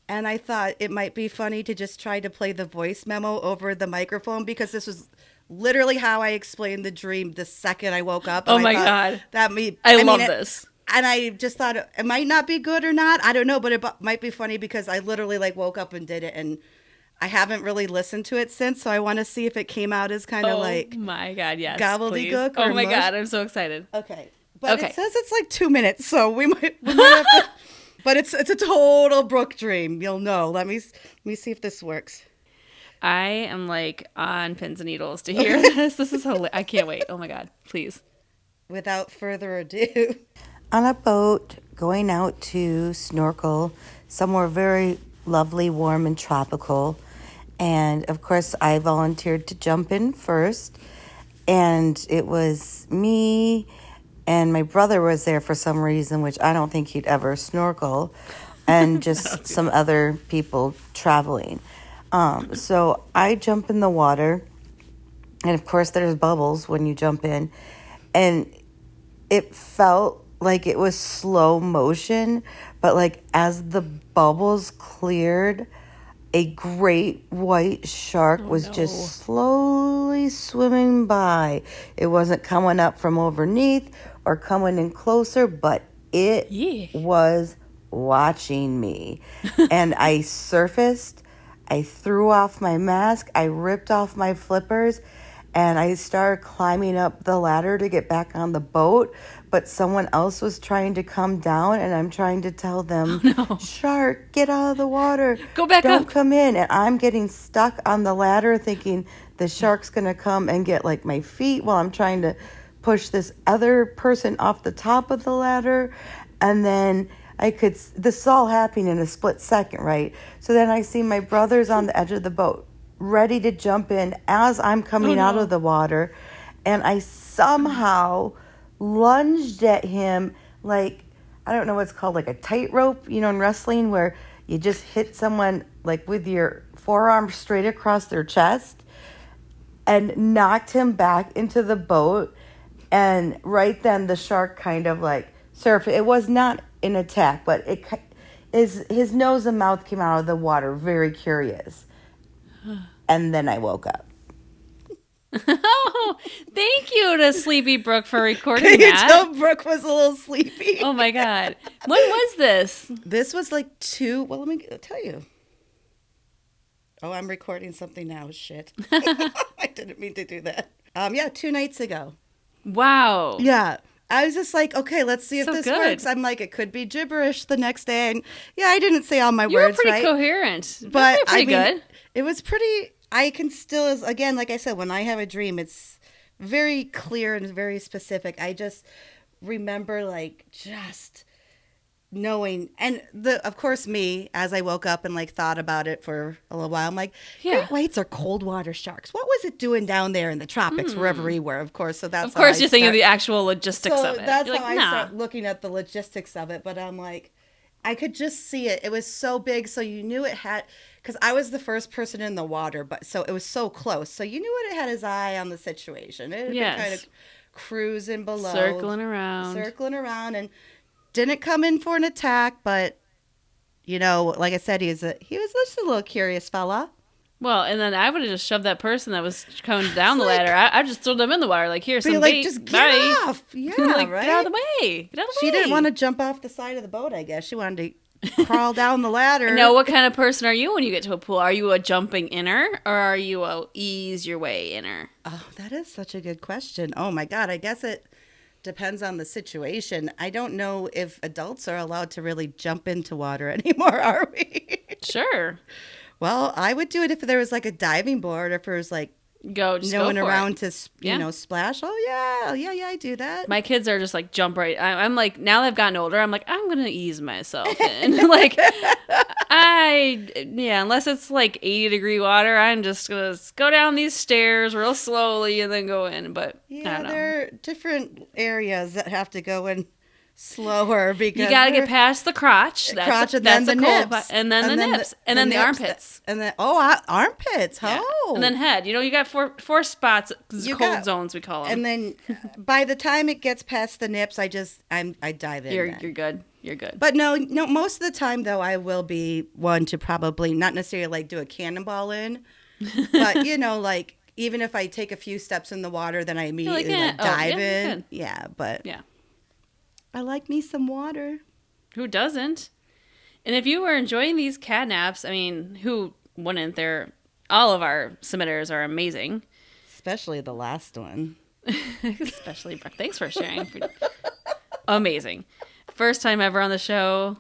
And I thought it might be funny to just try to play the voice memo over the microphone because this was literally how I explained the dream the second I woke up. Oh And I my thought God. That me. I, mean, love it- this. and I just thought it, it might not be good or not. I don't know, but it bu- might be funny because I literally like woke up and did it, and I haven't really listened to it since. So I want to see if it came out as kind of oh like my god, yes. gobbledygook please. Oh my mush? god, I'm so excited. okay. But Okay. it says it's like two minutes, so we might. We might have to, but it's it's a total Brooke dream. You'll know. Let me let me see if this works. I am like on pins and needles to hear this. This is hilarious. I can't wait. Oh my god, please. Without further ado, on a boat going out to snorkel somewhere very lovely, warm, and tropical. And of course, I volunteered to jump in first. And it was me and my brother was there for some reason, which I don't think he'd ever snorkel, and just some other people traveling. Um, so I jump in the water, and of course, there's bubbles when you jump in, and it felt like it was slow motion, but like as the bubbles cleared, a great white shark was oh, no. just slowly swimming by. It wasn't coming up from underneath or coming in closer, but it Yeah. was watching me. and I surfaced, I threw off my mask, I ripped off my flippers, and I started climbing up the ladder to get back on the boat. But someone else was trying to come down, and I'm trying to tell them, oh, Shark, get out of the water. Go back Don't up." come in. And I'm getting stuck on the ladder thinking the shark's going to come and get like my feet while I'm trying to push this other person off the top of the ladder. And then I could, this is all happening in a split second, right? So then I see my brothers on the edge of the boat ready to jump in as I'm coming oh, out of the water. And I somehow lunged at him like, I don't know what's called, like a tightrope, you know, in wrestling where you just hit someone like with your forearm straight across their chest and knocked him back into the boat. And right then, the shark kind of like surfed. It was not an attack, but it his his nose and mouth came out of the water, very curious. And then I woke up. Oh, thank you to Sleepy Brooke for recording You that. tell Brooke was a little sleepy. Oh my god. When was this? This was like two. Well, let me tell you. Oh, I'm recording something now. Shit. I didn't mean to do that. Um, yeah, two nights ago. Wow. Yeah. I was just like, okay, let's see if So this good. works. I'm like, it could be gibberish the next day. And yeah, I didn't say all my words. You were pretty right. coherent. but pretty I mean, good. It was pretty. I can still, as again, like I said, when I have a dream, it's very clear and very specific. I just remember, like, just knowing, and the, of course, me as I woke up and like thought about it for a little while. I'm like, Yeah. great whites are cold water sharks. What was it doing down there in the tropics, hmm. wherever we were? Of course, so that's. Of course, you're thinking of the actual logistics so of it. That's You're how like, I nah. start looking at the logistics of it. But I'm like, I could just see it. It was so big, so you knew it had. Because I was the first person in the water, but so it was so close, so you knew it had his eye on the situation. It had Yes. been kind of cruising below, Circling around. circling around, and didn't come in for an attack. But you know, like I said, he was a he was just a little curious fella. Well, and then I would have just shoved that person that was coming down the Like- ladder. I, I just threw them in the water. Like, here, some like, bait. just get Bye. off, yeah, like, right. Get out of the way. Get out of the she way. She didn't want to jump off the side of the boat. I guess she wanted to crawl down the ladder. No, what kind of person are you when you get to a pool? Are you a jumping inner or are you a ease your way inner? Oh, that is such a good question. Oh my God. I guess it depends on the situation. I don't know if adults are allowed to really jump into water anymore, are we? Sure. Well, I would do it if there was like a diving board, or if there was like Go just no go one for it. around to, you Yeah. know, splash. Oh, yeah. Yeah, yeah, I do that. My kids are just like jump right. I, I'm like now they've gotten older. I'm like I'm gonna ease myself in. like I yeah, unless it's like 80 degree water, I'm just gonna go down these stairs real slowly and then go in. But yeah, there are different areas that have to go in slower because You gotta get past the crotch. That's crotch a, and then that's the a cold nips. pa- and then the nips, and then the nips, armpits. and then oh, uh, armpits. Yeah. Oh, And then head. You know, you got four four spots, You cold got- zones we call them. and then by the time it gets past the nips, I just I'm I dive in. you're then. you're good. You're good. But no, no. Most of the time, though, I will be one to probably not necessarily like do a cannonball in, but you know, like even if I take a few steps in the water, then I immediately "Eh, like, oh, dive yeah, in. Yeah, but yeah. I like me some water. Who doesn't? And if you were enjoying these cat naps, I mean, who wouldn't? They're all of our submitters are amazing. Especially the last one. Especially Brooke. Thanks for sharing. amazing. First time ever on the show.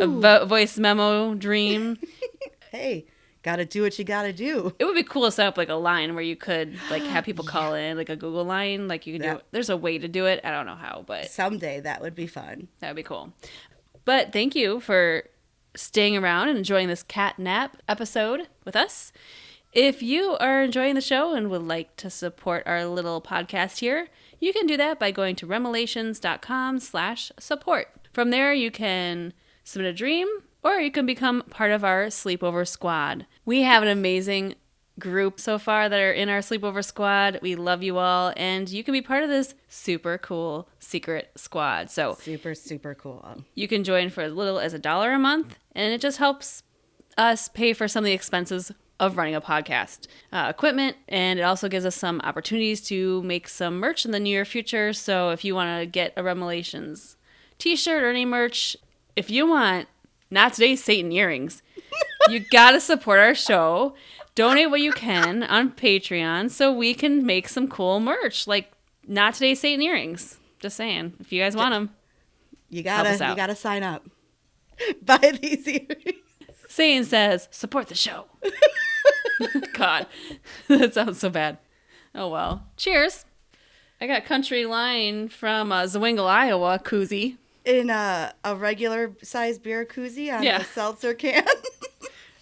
A vo- voice memo dream. hey, gotta do what you gotta do. It would be cool to set up like a line where you could like have people call in, like a Google line. Like you could do. There's a way to do it. I don't know how, but Someday that would be fun. that would be cool. But thank you for staying around and enjoying this cat nap episode with us. If you are enjoying the show and would like to support our little podcast here, you can do that by going to remelations.com slash support. From there, you can submit a dream or you can become part of our sleepover squad. We have an amazing group so far that are in our sleepover squad. We love you all, and you can be part of this super cool secret squad. So Super, super cool. you can join for as little as a dollar a month, and it just helps us pay for some of the expenses of running a podcast uh, equipment and it also gives us some opportunities to make some merch in the near future so if you want to get a remelations t-shirt or any merch if you want not today's satan earrings you gotta support our show donate what you can on patreon so we can make some cool merch like not today's satan earrings just saying if you guys want them You gotta, you gotta sign up. Buy these earrings. Satan says, support the show. God, that sounds so bad. Oh well. Cheers. I got Country Line from uh, Zwingle, Iowa, koozie. In a, a regular size beer koozie on Yeah. a seltzer can.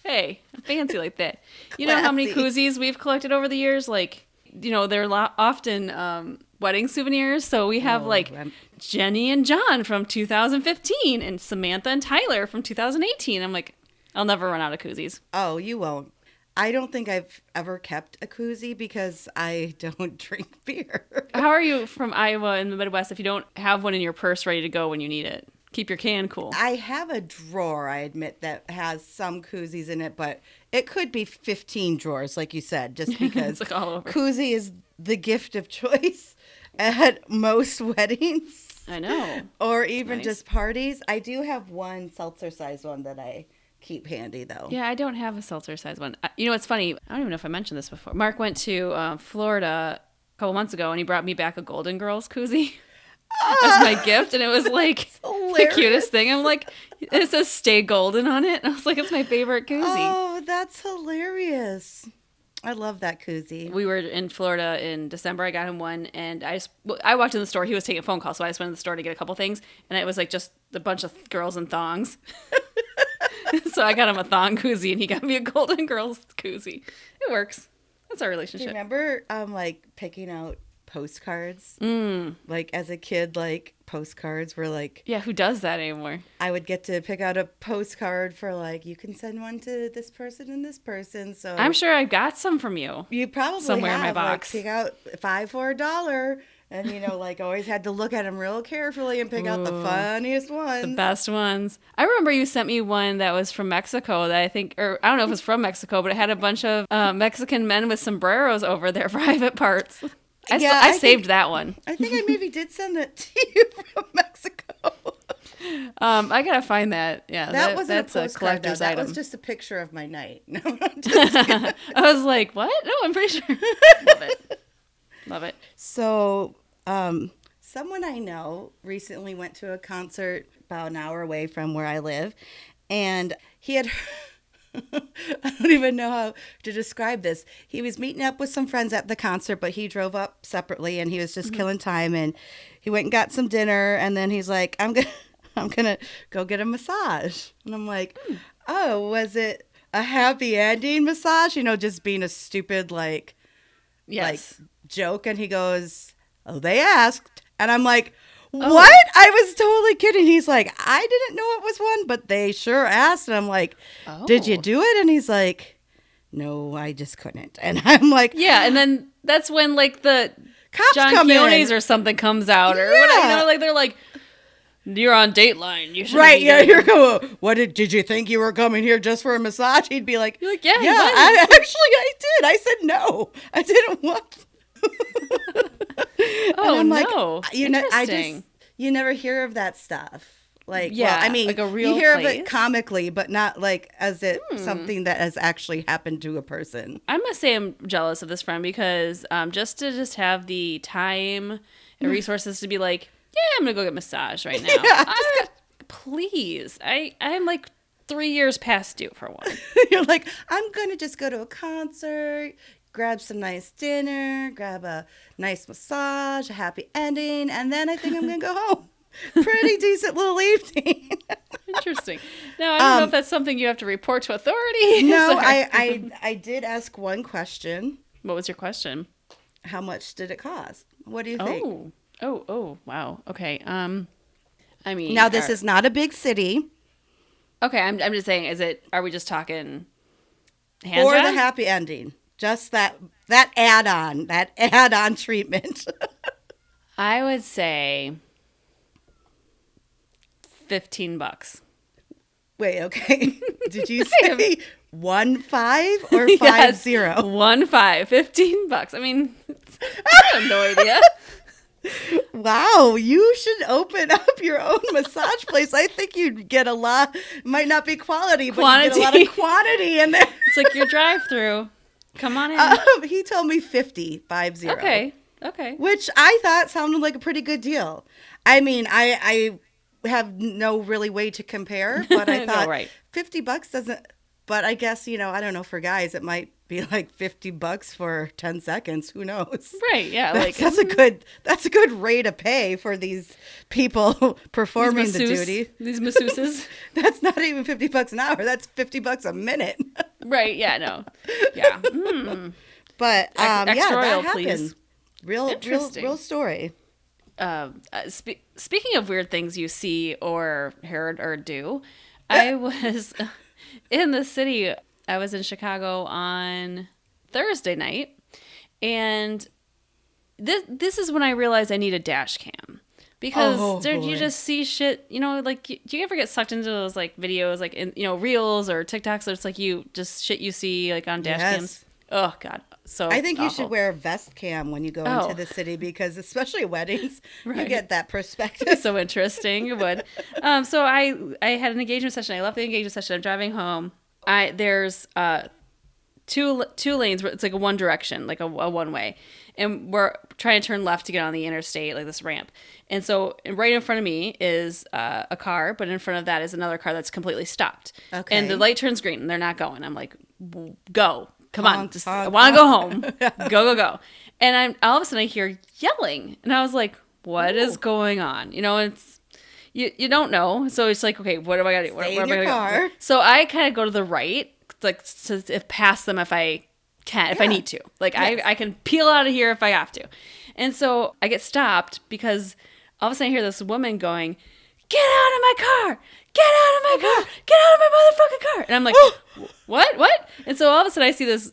Hey, fancy like that. You know how many koozies we've collected over the years? Like, you know, they're lo- often um, wedding souvenirs. So we have Oh, like I'm- Jenny and John from 2015 and Samantha and Tyler from 2018. I'm like, I'll never run out of koozies. oh, you won't. I don't think I've ever kept a koozie because I don't drink beer. How are you from Iowa in the Midwest if you don't have one in your purse ready to go when you need it? Keep your can cool. I have a drawer, I admit, that has some koozies in it, but it could be 15 drawers, like you said, just because like koozie is the gift of choice at most weddings I know. or even nice. just parties. I do have one seltzer size one that I keep handy, though. Yeah, I don't have a seltzer size one. You know, what's funny. I don't even know if I mentioned this before. Mark went to uh, Florida a couple months ago and he brought me back a Golden Girls koozie as my gift, and it was like the cutest thing. I'm like, it says "Stay Golden" on it. And I was like, it's my favorite koozie. Oh, that's hilarious. I love that koozie. we were in Florida in December. I got him one, and I just I walked in the store. He was taking a phone call, so I just went in the store to get a couple things, and it was like just a bunch of girls in thongs. so I got him a thong koozie, and he got me a Golden Girls koozie. It works. That's our Do you relationship. remember um like picking out postcards? Mm. Like as a kid, like postcards were like Yeah, who does that anymore? I would get to pick out a postcard for like you can send one to this person and this person. So I'm sure I got some from you. you probably somewhere in my have, like, box. pick out five for a dollar, and you know like always had to look at them real carefully and pick out the funniest ones. The best ones. I remember you sent me one that was from Mexico that I think, or I don't know if it was from Mexico, but it had a bunch of uh, Mexican men with sombreros over their private parts. I, Yeah, I I saved think- that one. I think I maybe did send it to you from Mexico. Um, I gotta find that. Yeah, That, wasn't that's a postcard. though. collector's that item. was just a picture of my night. No, I'm just kidding. I was like, what? No, I'm pretty sure. Love it. Love it. So, um, someone I know recently went to a concert about an hour away from where I live, and he had. I don't even know how to describe this. He was meeting up with some friends at the concert, but he drove up separately and he was just killing time. And he went and got some dinner, and then he's like, "I'm gonna, I'm gonna go get a massage." And I'm like, "Oh, was it a happy ending massage? You know, just being a stupid like." Yes. like joke and he goes oh they asked. And i'm like Oh. what? I was totally kidding. He's like i didn't know it was one but they sure asked. And i'm like did you Oh. do it? And he's like no i just couldn't. And i'm like yeah, and then that's when like the cops John come in. Or something comes out, or whatever. You know, like they're like, you're on Dateline. You should right yeah you're going what did, did you think you were coming here just for a massage? He'd be like You're like, yeah, yeah. I, actually i did. I said no. I didn't want Oh like, no! you know, I just you never hear of that stuff. Like, Yeah, well, I mean, like a real you hear of place. Hmm. it comically, but not like as it something that has actually happened to a person. I must say I'm jealous of this friend because um, just to just have the time and resources to be like, yeah, I'm gonna go get a massage right now. Yeah, just I- please, I I'm like three years past due for one. You're like, I'm gonna just go to a concert, grab some nice dinner, grab a nice massage, a happy ending, and then I think I'm gonna go home. Pretty decent little evening. Interesting. Now I don't know Um, if that's something you have to report to authority. no, I, I I did ask one question. What was your question? How much did it cost? What do you think? Oh, oh, oh, wow. Okay. Um, I mean, Now this are- is not a big city. okay. I'm I'm just saying. Is it? Are we just talking? Hand or job? the happy ending. Just that that add-on, that add-on treatment. I would say fifteen bucks. Wait, okay. Did you say one five or five Yes. zero? One five, 15 bucks. I mean, I have no idea. Wow, you should open up your own massage place. I think you'd get a lot. Might not be quality, but you get a lot of quantity in there. It's like your drive through. Come on in. Um, he told me 50, five zero. okay. Okay. which I thought sounded like a pretty good deal. I mean, I I have no really way to compare, but I No, thought right. fifty bucks doesn't. But I guess you know I don't know for guys it might be like fifty bucks for ten seconds. Who knows? Right. Yeah. That's, like that's a good that's a good rate of pay for these people performing these the duty. These masseuses. That's not even fifty bucks an hour. That's fifty bucks a minute. right. Yeah. No. Yeah. Mm. But Ex- um, yeah, extra that oil, happened. please. Real, real, real story. Um, uh, spe- speaking of weird things you see or heard or do, I was in the city. I was in Chicago on Thursday night, and this this is when I realized I need a dash cam because Oh, there, you just see shit. You know, like do you ever get sucked into those like videos, like in you know reels or TikToks? Or it's like you just shit you see like on dash Yes. cams. Oh God, so I think you should wear a vest cam when you go Oh. into the city because, especially weddings, you get that perspective. so interesting. It would. Um, so I I had an engagement session. I left the engagement session. I'm driving home. I there's uh two two lanes. where It's like a one direction, like a, a one way, and we're trying to turn left to get on the interstate, like this ramp. And so right in front of me is uh, a car, but in front of that is another car that's completely stopped. Okay. And the light turns green, and they're not going. I'm like, go. Come on, just, honk, I want to go home. go, go, go. And I'm all of a sudden I hear yelling, and I was like, "What is going on?" You know, it's you you don't know, so it's like, okay, what do I got to do? Where, Stay where in am I your gonna car. Go? So I kind of go to the right, like to if past them if I can, if I Yeah. need to. Like I I can peel out of here if I have to. And so I get stopped because all of a sudden I hear this woman going, "Get out of my car! Get out of my car! Get out of my motherfucking car!" And I'm like, oh. "What? What?" And so all of a sudden I see this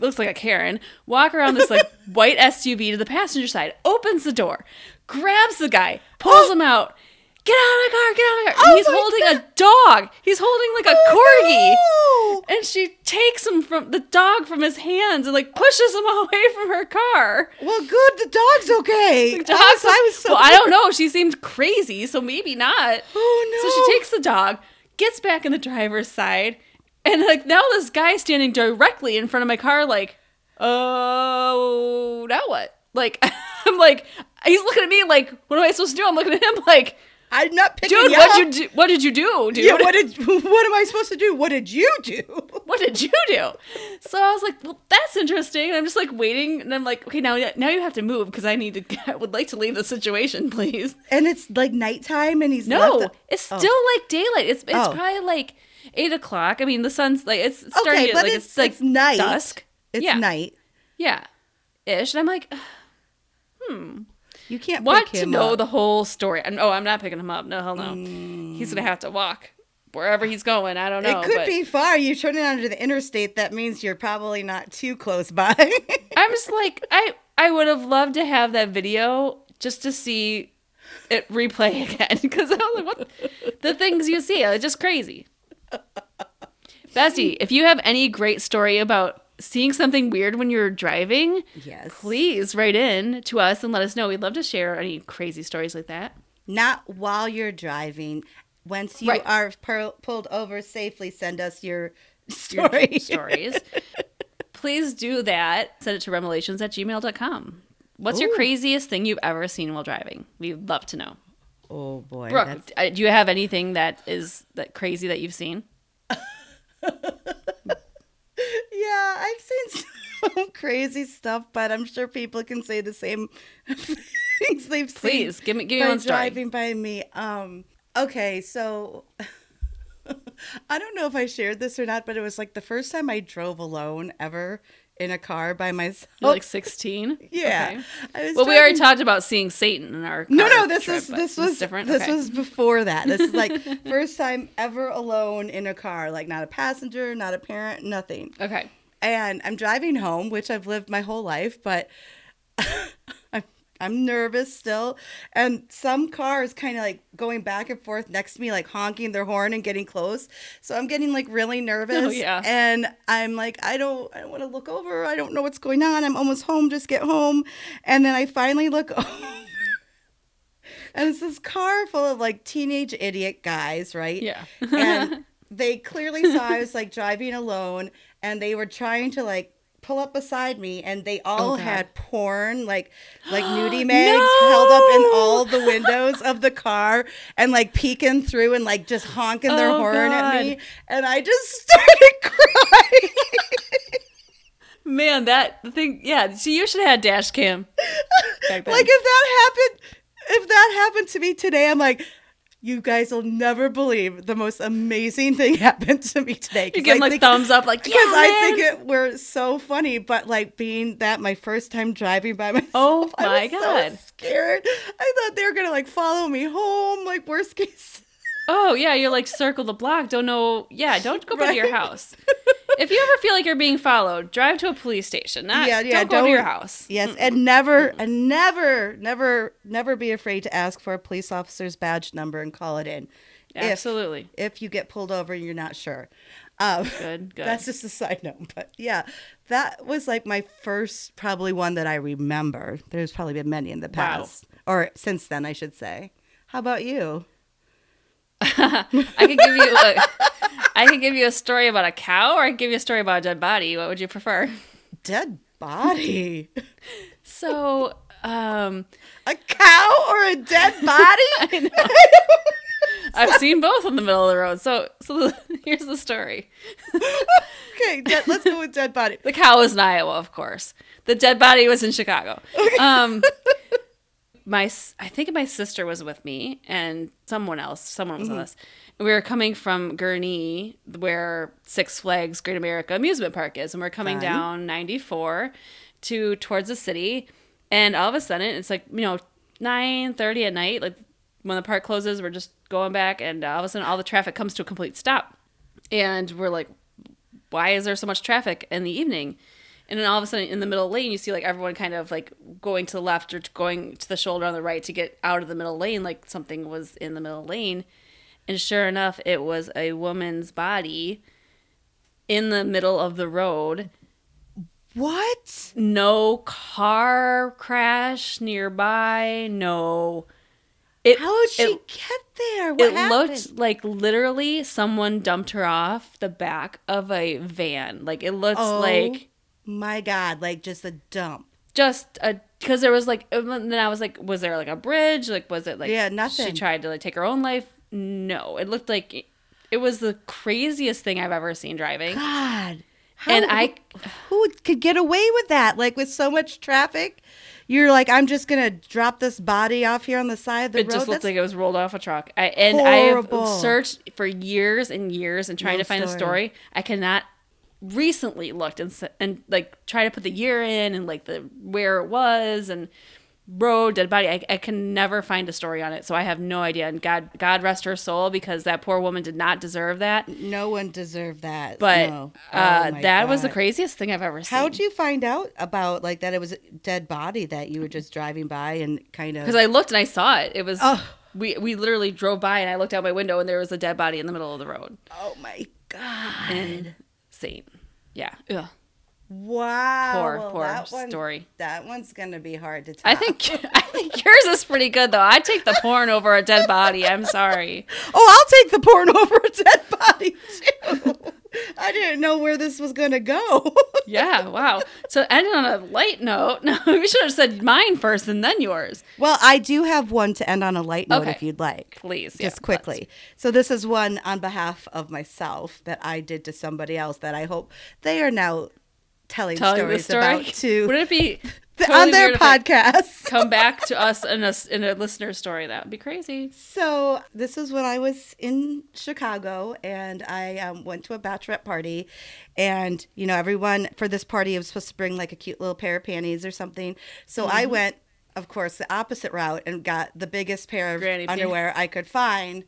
looks like a Karen, walk around this like white SUV to the passenger side, opens the door, grabs the guy, pulls oh. him out. Get out of the car! Get out of the car! Oh he's holding a dog. He's holding like a oh, corgi. Oh, And she takes him from the dog from his hands and like pushes him away from her car. Well, good. The dog's okay. The I was, I was so. well, I don't know. She seemed crazy, so maybe not. Oh no. So she takes the dog, gets back in the driver's side, and like now this guy standing directly in front of my car, like, oh, now what? Like, I'm like, he's looking at me like, what am I supposed to do? I'm looking at him like, I'm not picking dude, what up. you do? What did you do, dude? Yeah. What did? What am I supposed to do? What did you do? what did you do? So I was like, well, that's interesting. And I'm just like waiting, and I'm like, okay, now now you have to move because I need to. I would like to leave the situation, please. And it's like nighttime, and he's No, the- it's Oh. still like daylight. It's it's Oh. probably like eight o'clock. I mean, the sun's like it's starting. okay, but like it's, it's, like it's night. dusk. It's yeah, night. yeah, ish. And I'm like, hmm. You can't want to know up. the whole story. And oh, I'm not picking him up. No, hell no. He's gonna mm. have to walk wherever he's going. I don't know. it could but be far. You turn it onto the interstate. That means you're probably not too close by. I'm just like I I would have loved to have that video just to see it replay again because I was like, what the things you see are just crazy. Bessie, if you have any great story about seeing something weird when you're driving, yes. please write in to us and let us know. We'd love to share any crazy stories like that. Not while you're driving. Once you Right. are per- pulled over safely, send us your Your stories. please do that. Send it to remelations at gmail.com. What's your craziest thing you've ever seen while driving? We'd love to know. Oh boy. Brooke, that's- uh, do you have anything that is that crazy that you've seen? Yeah, I've seen some crazy stuff, but I'm sure people can say the same things they've seen. Please give me give me by one story. driving by me. Um. Okay, so I don't know if I shared this or not, but it was like the first time I drove alone ever in a car by myself. You're like 16. yeah. Okay. I was Well, we already talked about seeing Satan in our No, car no, this trip, was this was different. This Okay. was before that. This is like first time ever alone in a car, like not a passenger, not a parent, nothing. okay. And I'm driving home, which I've lived my whole life, but I'm nervous still. And some cars kind of like going back and forth next to me, like honking their horn and getting close. So I'm getting like really oh, nervous. Oh, yeah. And I'm like, I don't, I don't want to look over. I don't know what's going on. I'm almost home. Just get home. And then I finally look over. And it's this car full of like teenage idiot guys, right? Yeah. and they clearly saw I was like driving alone and they were trying to like pull up beside me and they all Oh, had porn like like nudie mags held up in all the windows of the car and like peeking through and like just honking their Oh, horn at me and I just started crying. Man, that the thing. Yeah, see, you should have had dash cam. Back then. like if that happened if that happened to me today i'm like you guys will never believe the most amazing thing happened to me today you give I like think- thumbs up, like because yeah, I think it were so funny, but like being that my first time driving by myself, Oh I my was God. so scared. I thought they were gonna like follow me home, like worst case. Oh yeah, you're like circle the block. Don't know. Yeah, don't go back to your house. If you ever feel like you're being followed, drive to a police station. Not, Yeah, yeah, Don't go to your don't- house. Yes, and never, and never, never, never be afraid to ask for a police officer's badge number and call it in. Absolutely. If you get pulled over and you're not sure. Um, Good. Good. That's just a side note, but yeah, that was like my first, probably one that I remember. There's probably been many in the Wow. past, or since then, I should say. How about you? I could give you. A, I could give you a story about a cow, or I could give you a story about a dead body. What would you prefer? Dead body, So, um, a cow or a dead body? I've seen both in the middle of the road. So, so here's the story. okay, dead, let's go with dead body. The cow was in Iowa, of course. The dead body was in Chicago. Um, my, I think my sister was with me, and someone else, someone was with mm-hmm. us. And we were coming from Gurnee, where Six Flags Great America Amusement Park is, and we're coming Fun. down 94 to towards the city. And all of a sudden, it's like you know, 9:30 at night, like when the park closes, we're just going back, and all of a sudden, all the traffic comes to a complete stop, and we're like, why is there so much traffic in the evening? And then all of a sudden, in the middle lane, you see like everyone kind of like going to the left or going to the shoulder on the right to get out of the middle lane, like something was in the middle lane. And sure enough, it was a woman's body in the middle of the road. What? No car crash nearby. No. It, How did she it- get there? What it happened? looked like literally someone dumped her off the back of a van. Like it looks Oh. like My God, like just a dump. just a because there was like and then I was like, was there like a bridge? Like was it like Yeah, nothing? She tried to like take her own life. No, it looked like it, it was the craziest thing I've ever seen driving. God. How, And I- who could get away with that? Like with so much traffic, you're like, I'm just gonna drop this body off here on the side of the It road. just looked That's like it was rolled off a truck. I, and I've searched for years and years and trying No to find a story. story. I cannot recently looked and and like try to put the year in and like the where it was and road dead body. I, I can never find a story on it, so I have no idea. And God God rest her soul because that poor woman did not deserve that. no one deserved that. But no. uh, Oh my that was the craziest thing I've ever seen. How'd you find out about like that? It was a dead body that you were just driving by and kind of. Because I looked and I saw it. It was Oh. we we literally drove by and I looked out my window and there was a dead body in the middle of the road. oh my god! Insane. Yeah. Ugh. Wow. Poor, Well, poor that one- story. That one's gonna be hard to tell. I think I think yours is pretty good though. I'd take the porn over a dead body. I'm sorry. Oh, I'll take the porn over a dead body too. I didn't know where this was gonna go. Yeah, wow. So ending on a light note, no, we should have said mine first and then yours. well, I do have one to end on a light note Okay. if you'd like. Please, Just yeah, quickly. So this is one on behalf of myself that I did to somebody else that I hope they are now telling, Telling stories story. about to Would it be totally on their weird if it podcast. Come back to us in a in a listener story. That would be crazy. So this is when I was in Chicago, and I um, went to a bachelorette party, and you know everyone for this party was supposed to bring like a cute little pair of panties or something. So I Mm-hmm. went, of course, the opposite route and got the biggest pair of Granny pants. underwear I could find,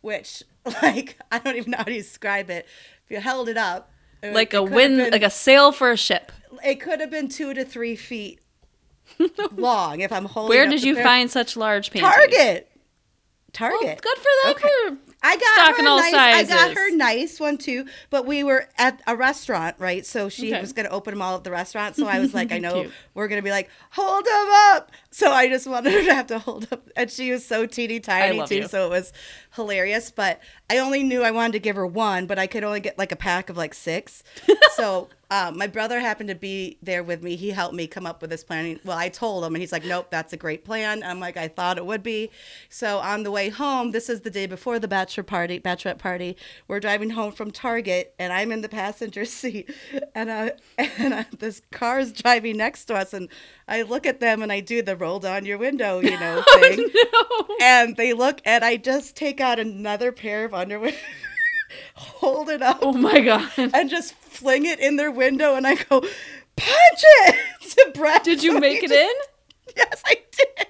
which like I don't even know how to describe it. If you held it up, it- Like it a wind, been- like a sail for a ship. it could have been two to three feet long if I'm holding. Where did you pair. find such large panties? Target? Well, Target. good for them Okay. for I got stocking her all nice, I got her nice one too, but we were at a restaurant, right? So she Okay. was going to open them all at the restaurant. So I was like, I know we're going to be like, hold them up. So I just wanted her to have to hold up, and she was so teeny tiny too. you. So it was hilarious. But I only knew I wanted to give her one, but I could only get like a pack of like six. so. Um, my brother happened to be there with me. He helped me come up with this plan. Well, I told him, and he's like, "Nope, that's a great plan." I'm like, "I thought it would be." So on the way home, this is the day before the bachelor party, bachelorette party. We're driving home from Target, and I'm in the passenger seat, and uh, and uh, this car is driving next to us, and I look at them and I do the roll down your window, you know, thing, no. and they look, and I just take out another pair of underwear, hold it up, Oh my god. and just fling it in their window, and I go, punch it to Brad. Did you make it in? Yes, I did.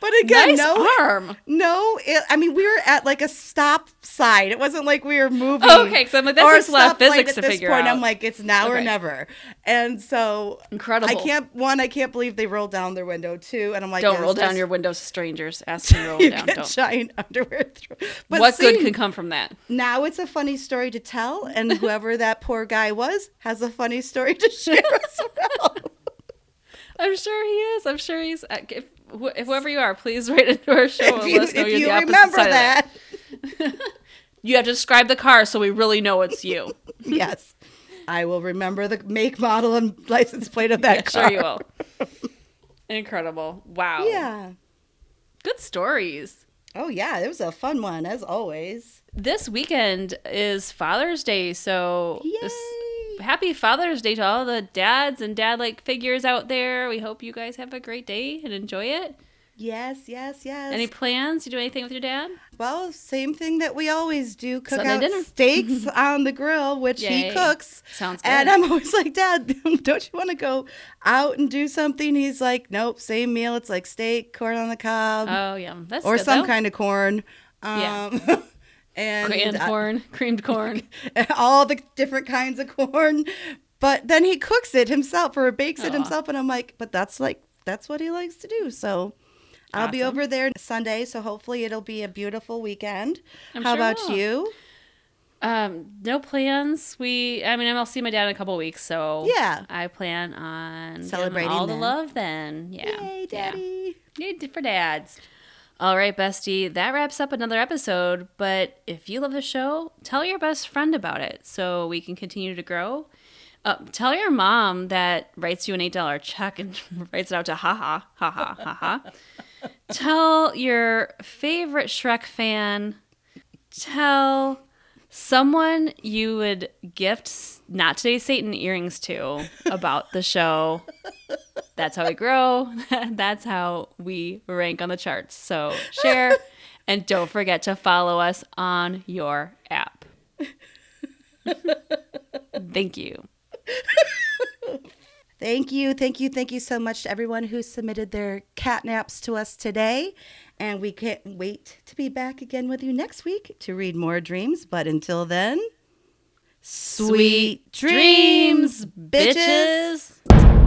But again, nice no, arm. no. It, I mean, we were at like a stop sign. It wasn't like we were moving. Okay, 'cause I'm like, that's or a just a lot of physics at to this figure point. out. I'm like, it's now or never. And so Incredible. I can't. One, I can't believe they rolled down their window. Two, and I'm like, Don't roll down your windows strangers. Ask them to roll You down. get Don't. giant underwear. Through. But what good can come from that? now it's a funny story to tell, and whoever that poor guy was has a funny story to share as well. I'm sure he is. I'm sure he's. uh, If, wh- whoever you are, please write into our show if and you, let us know if you're you the opposite remember side of that, You have to describe the car so we really know it's you. yes, I will remember the make, model, and license plate of that yeah, car. sure you will. Incredible. Wow. Yeah. Good stories. Oh yeah, it was a fun one as always. This weekend is Father's Day, so this- Yay! Happy Father's Day to all the dads and dad like figures out there. We hope you guys have a great day and enjoy it. Yes, yes, yes. Any plans? You do anything with your dad? well, same thing that we always do: cook Sunday out dinner. steaks on the grill, which he cooks. Sounds good. And I'm always like, Dad, don't you want to go out and do something? He's like, Nope, same meal. It's like steak, corn on the cob, oh yeah, that's or good, some though. kind of corn. Yeah. Um, And canned uh, corn, creamed corn. all the different kinds of corn. But then he cooks it himself or bakes it himself, and I'm like, but that's like that's what he likes to do. So I'll be over there Sunday, so hopefully it'll be a beautiful weekend. I'm How sure about will. you? Um, no plans. We, I mean, I'll see my dad in a couple weeks, so Yeah. I plan on Celebrating all the love. Then, yeah, Yay, yeah. Daddy! Yay for dads. All right, bestie, that wraps up another episode. But if you love the show, tell your best friend about it so we can continue to grow. Uh, tell your mom that writes you an eight dollar check and writes it out to haha haha haha. tell your favorite Shrek fan. Tell someone you would gift not today's Satan earrings to about the show. That's how we grow. That's how we rank on the charts. So share and don't forget to follow us on your app. Thank you. Thank you, thank you, thank you so much to everyone who submitted their catnaps to us today. And we can't wait to be back again with you next week to read more dreams. But until then, sweet, dreams, bitches. bitches.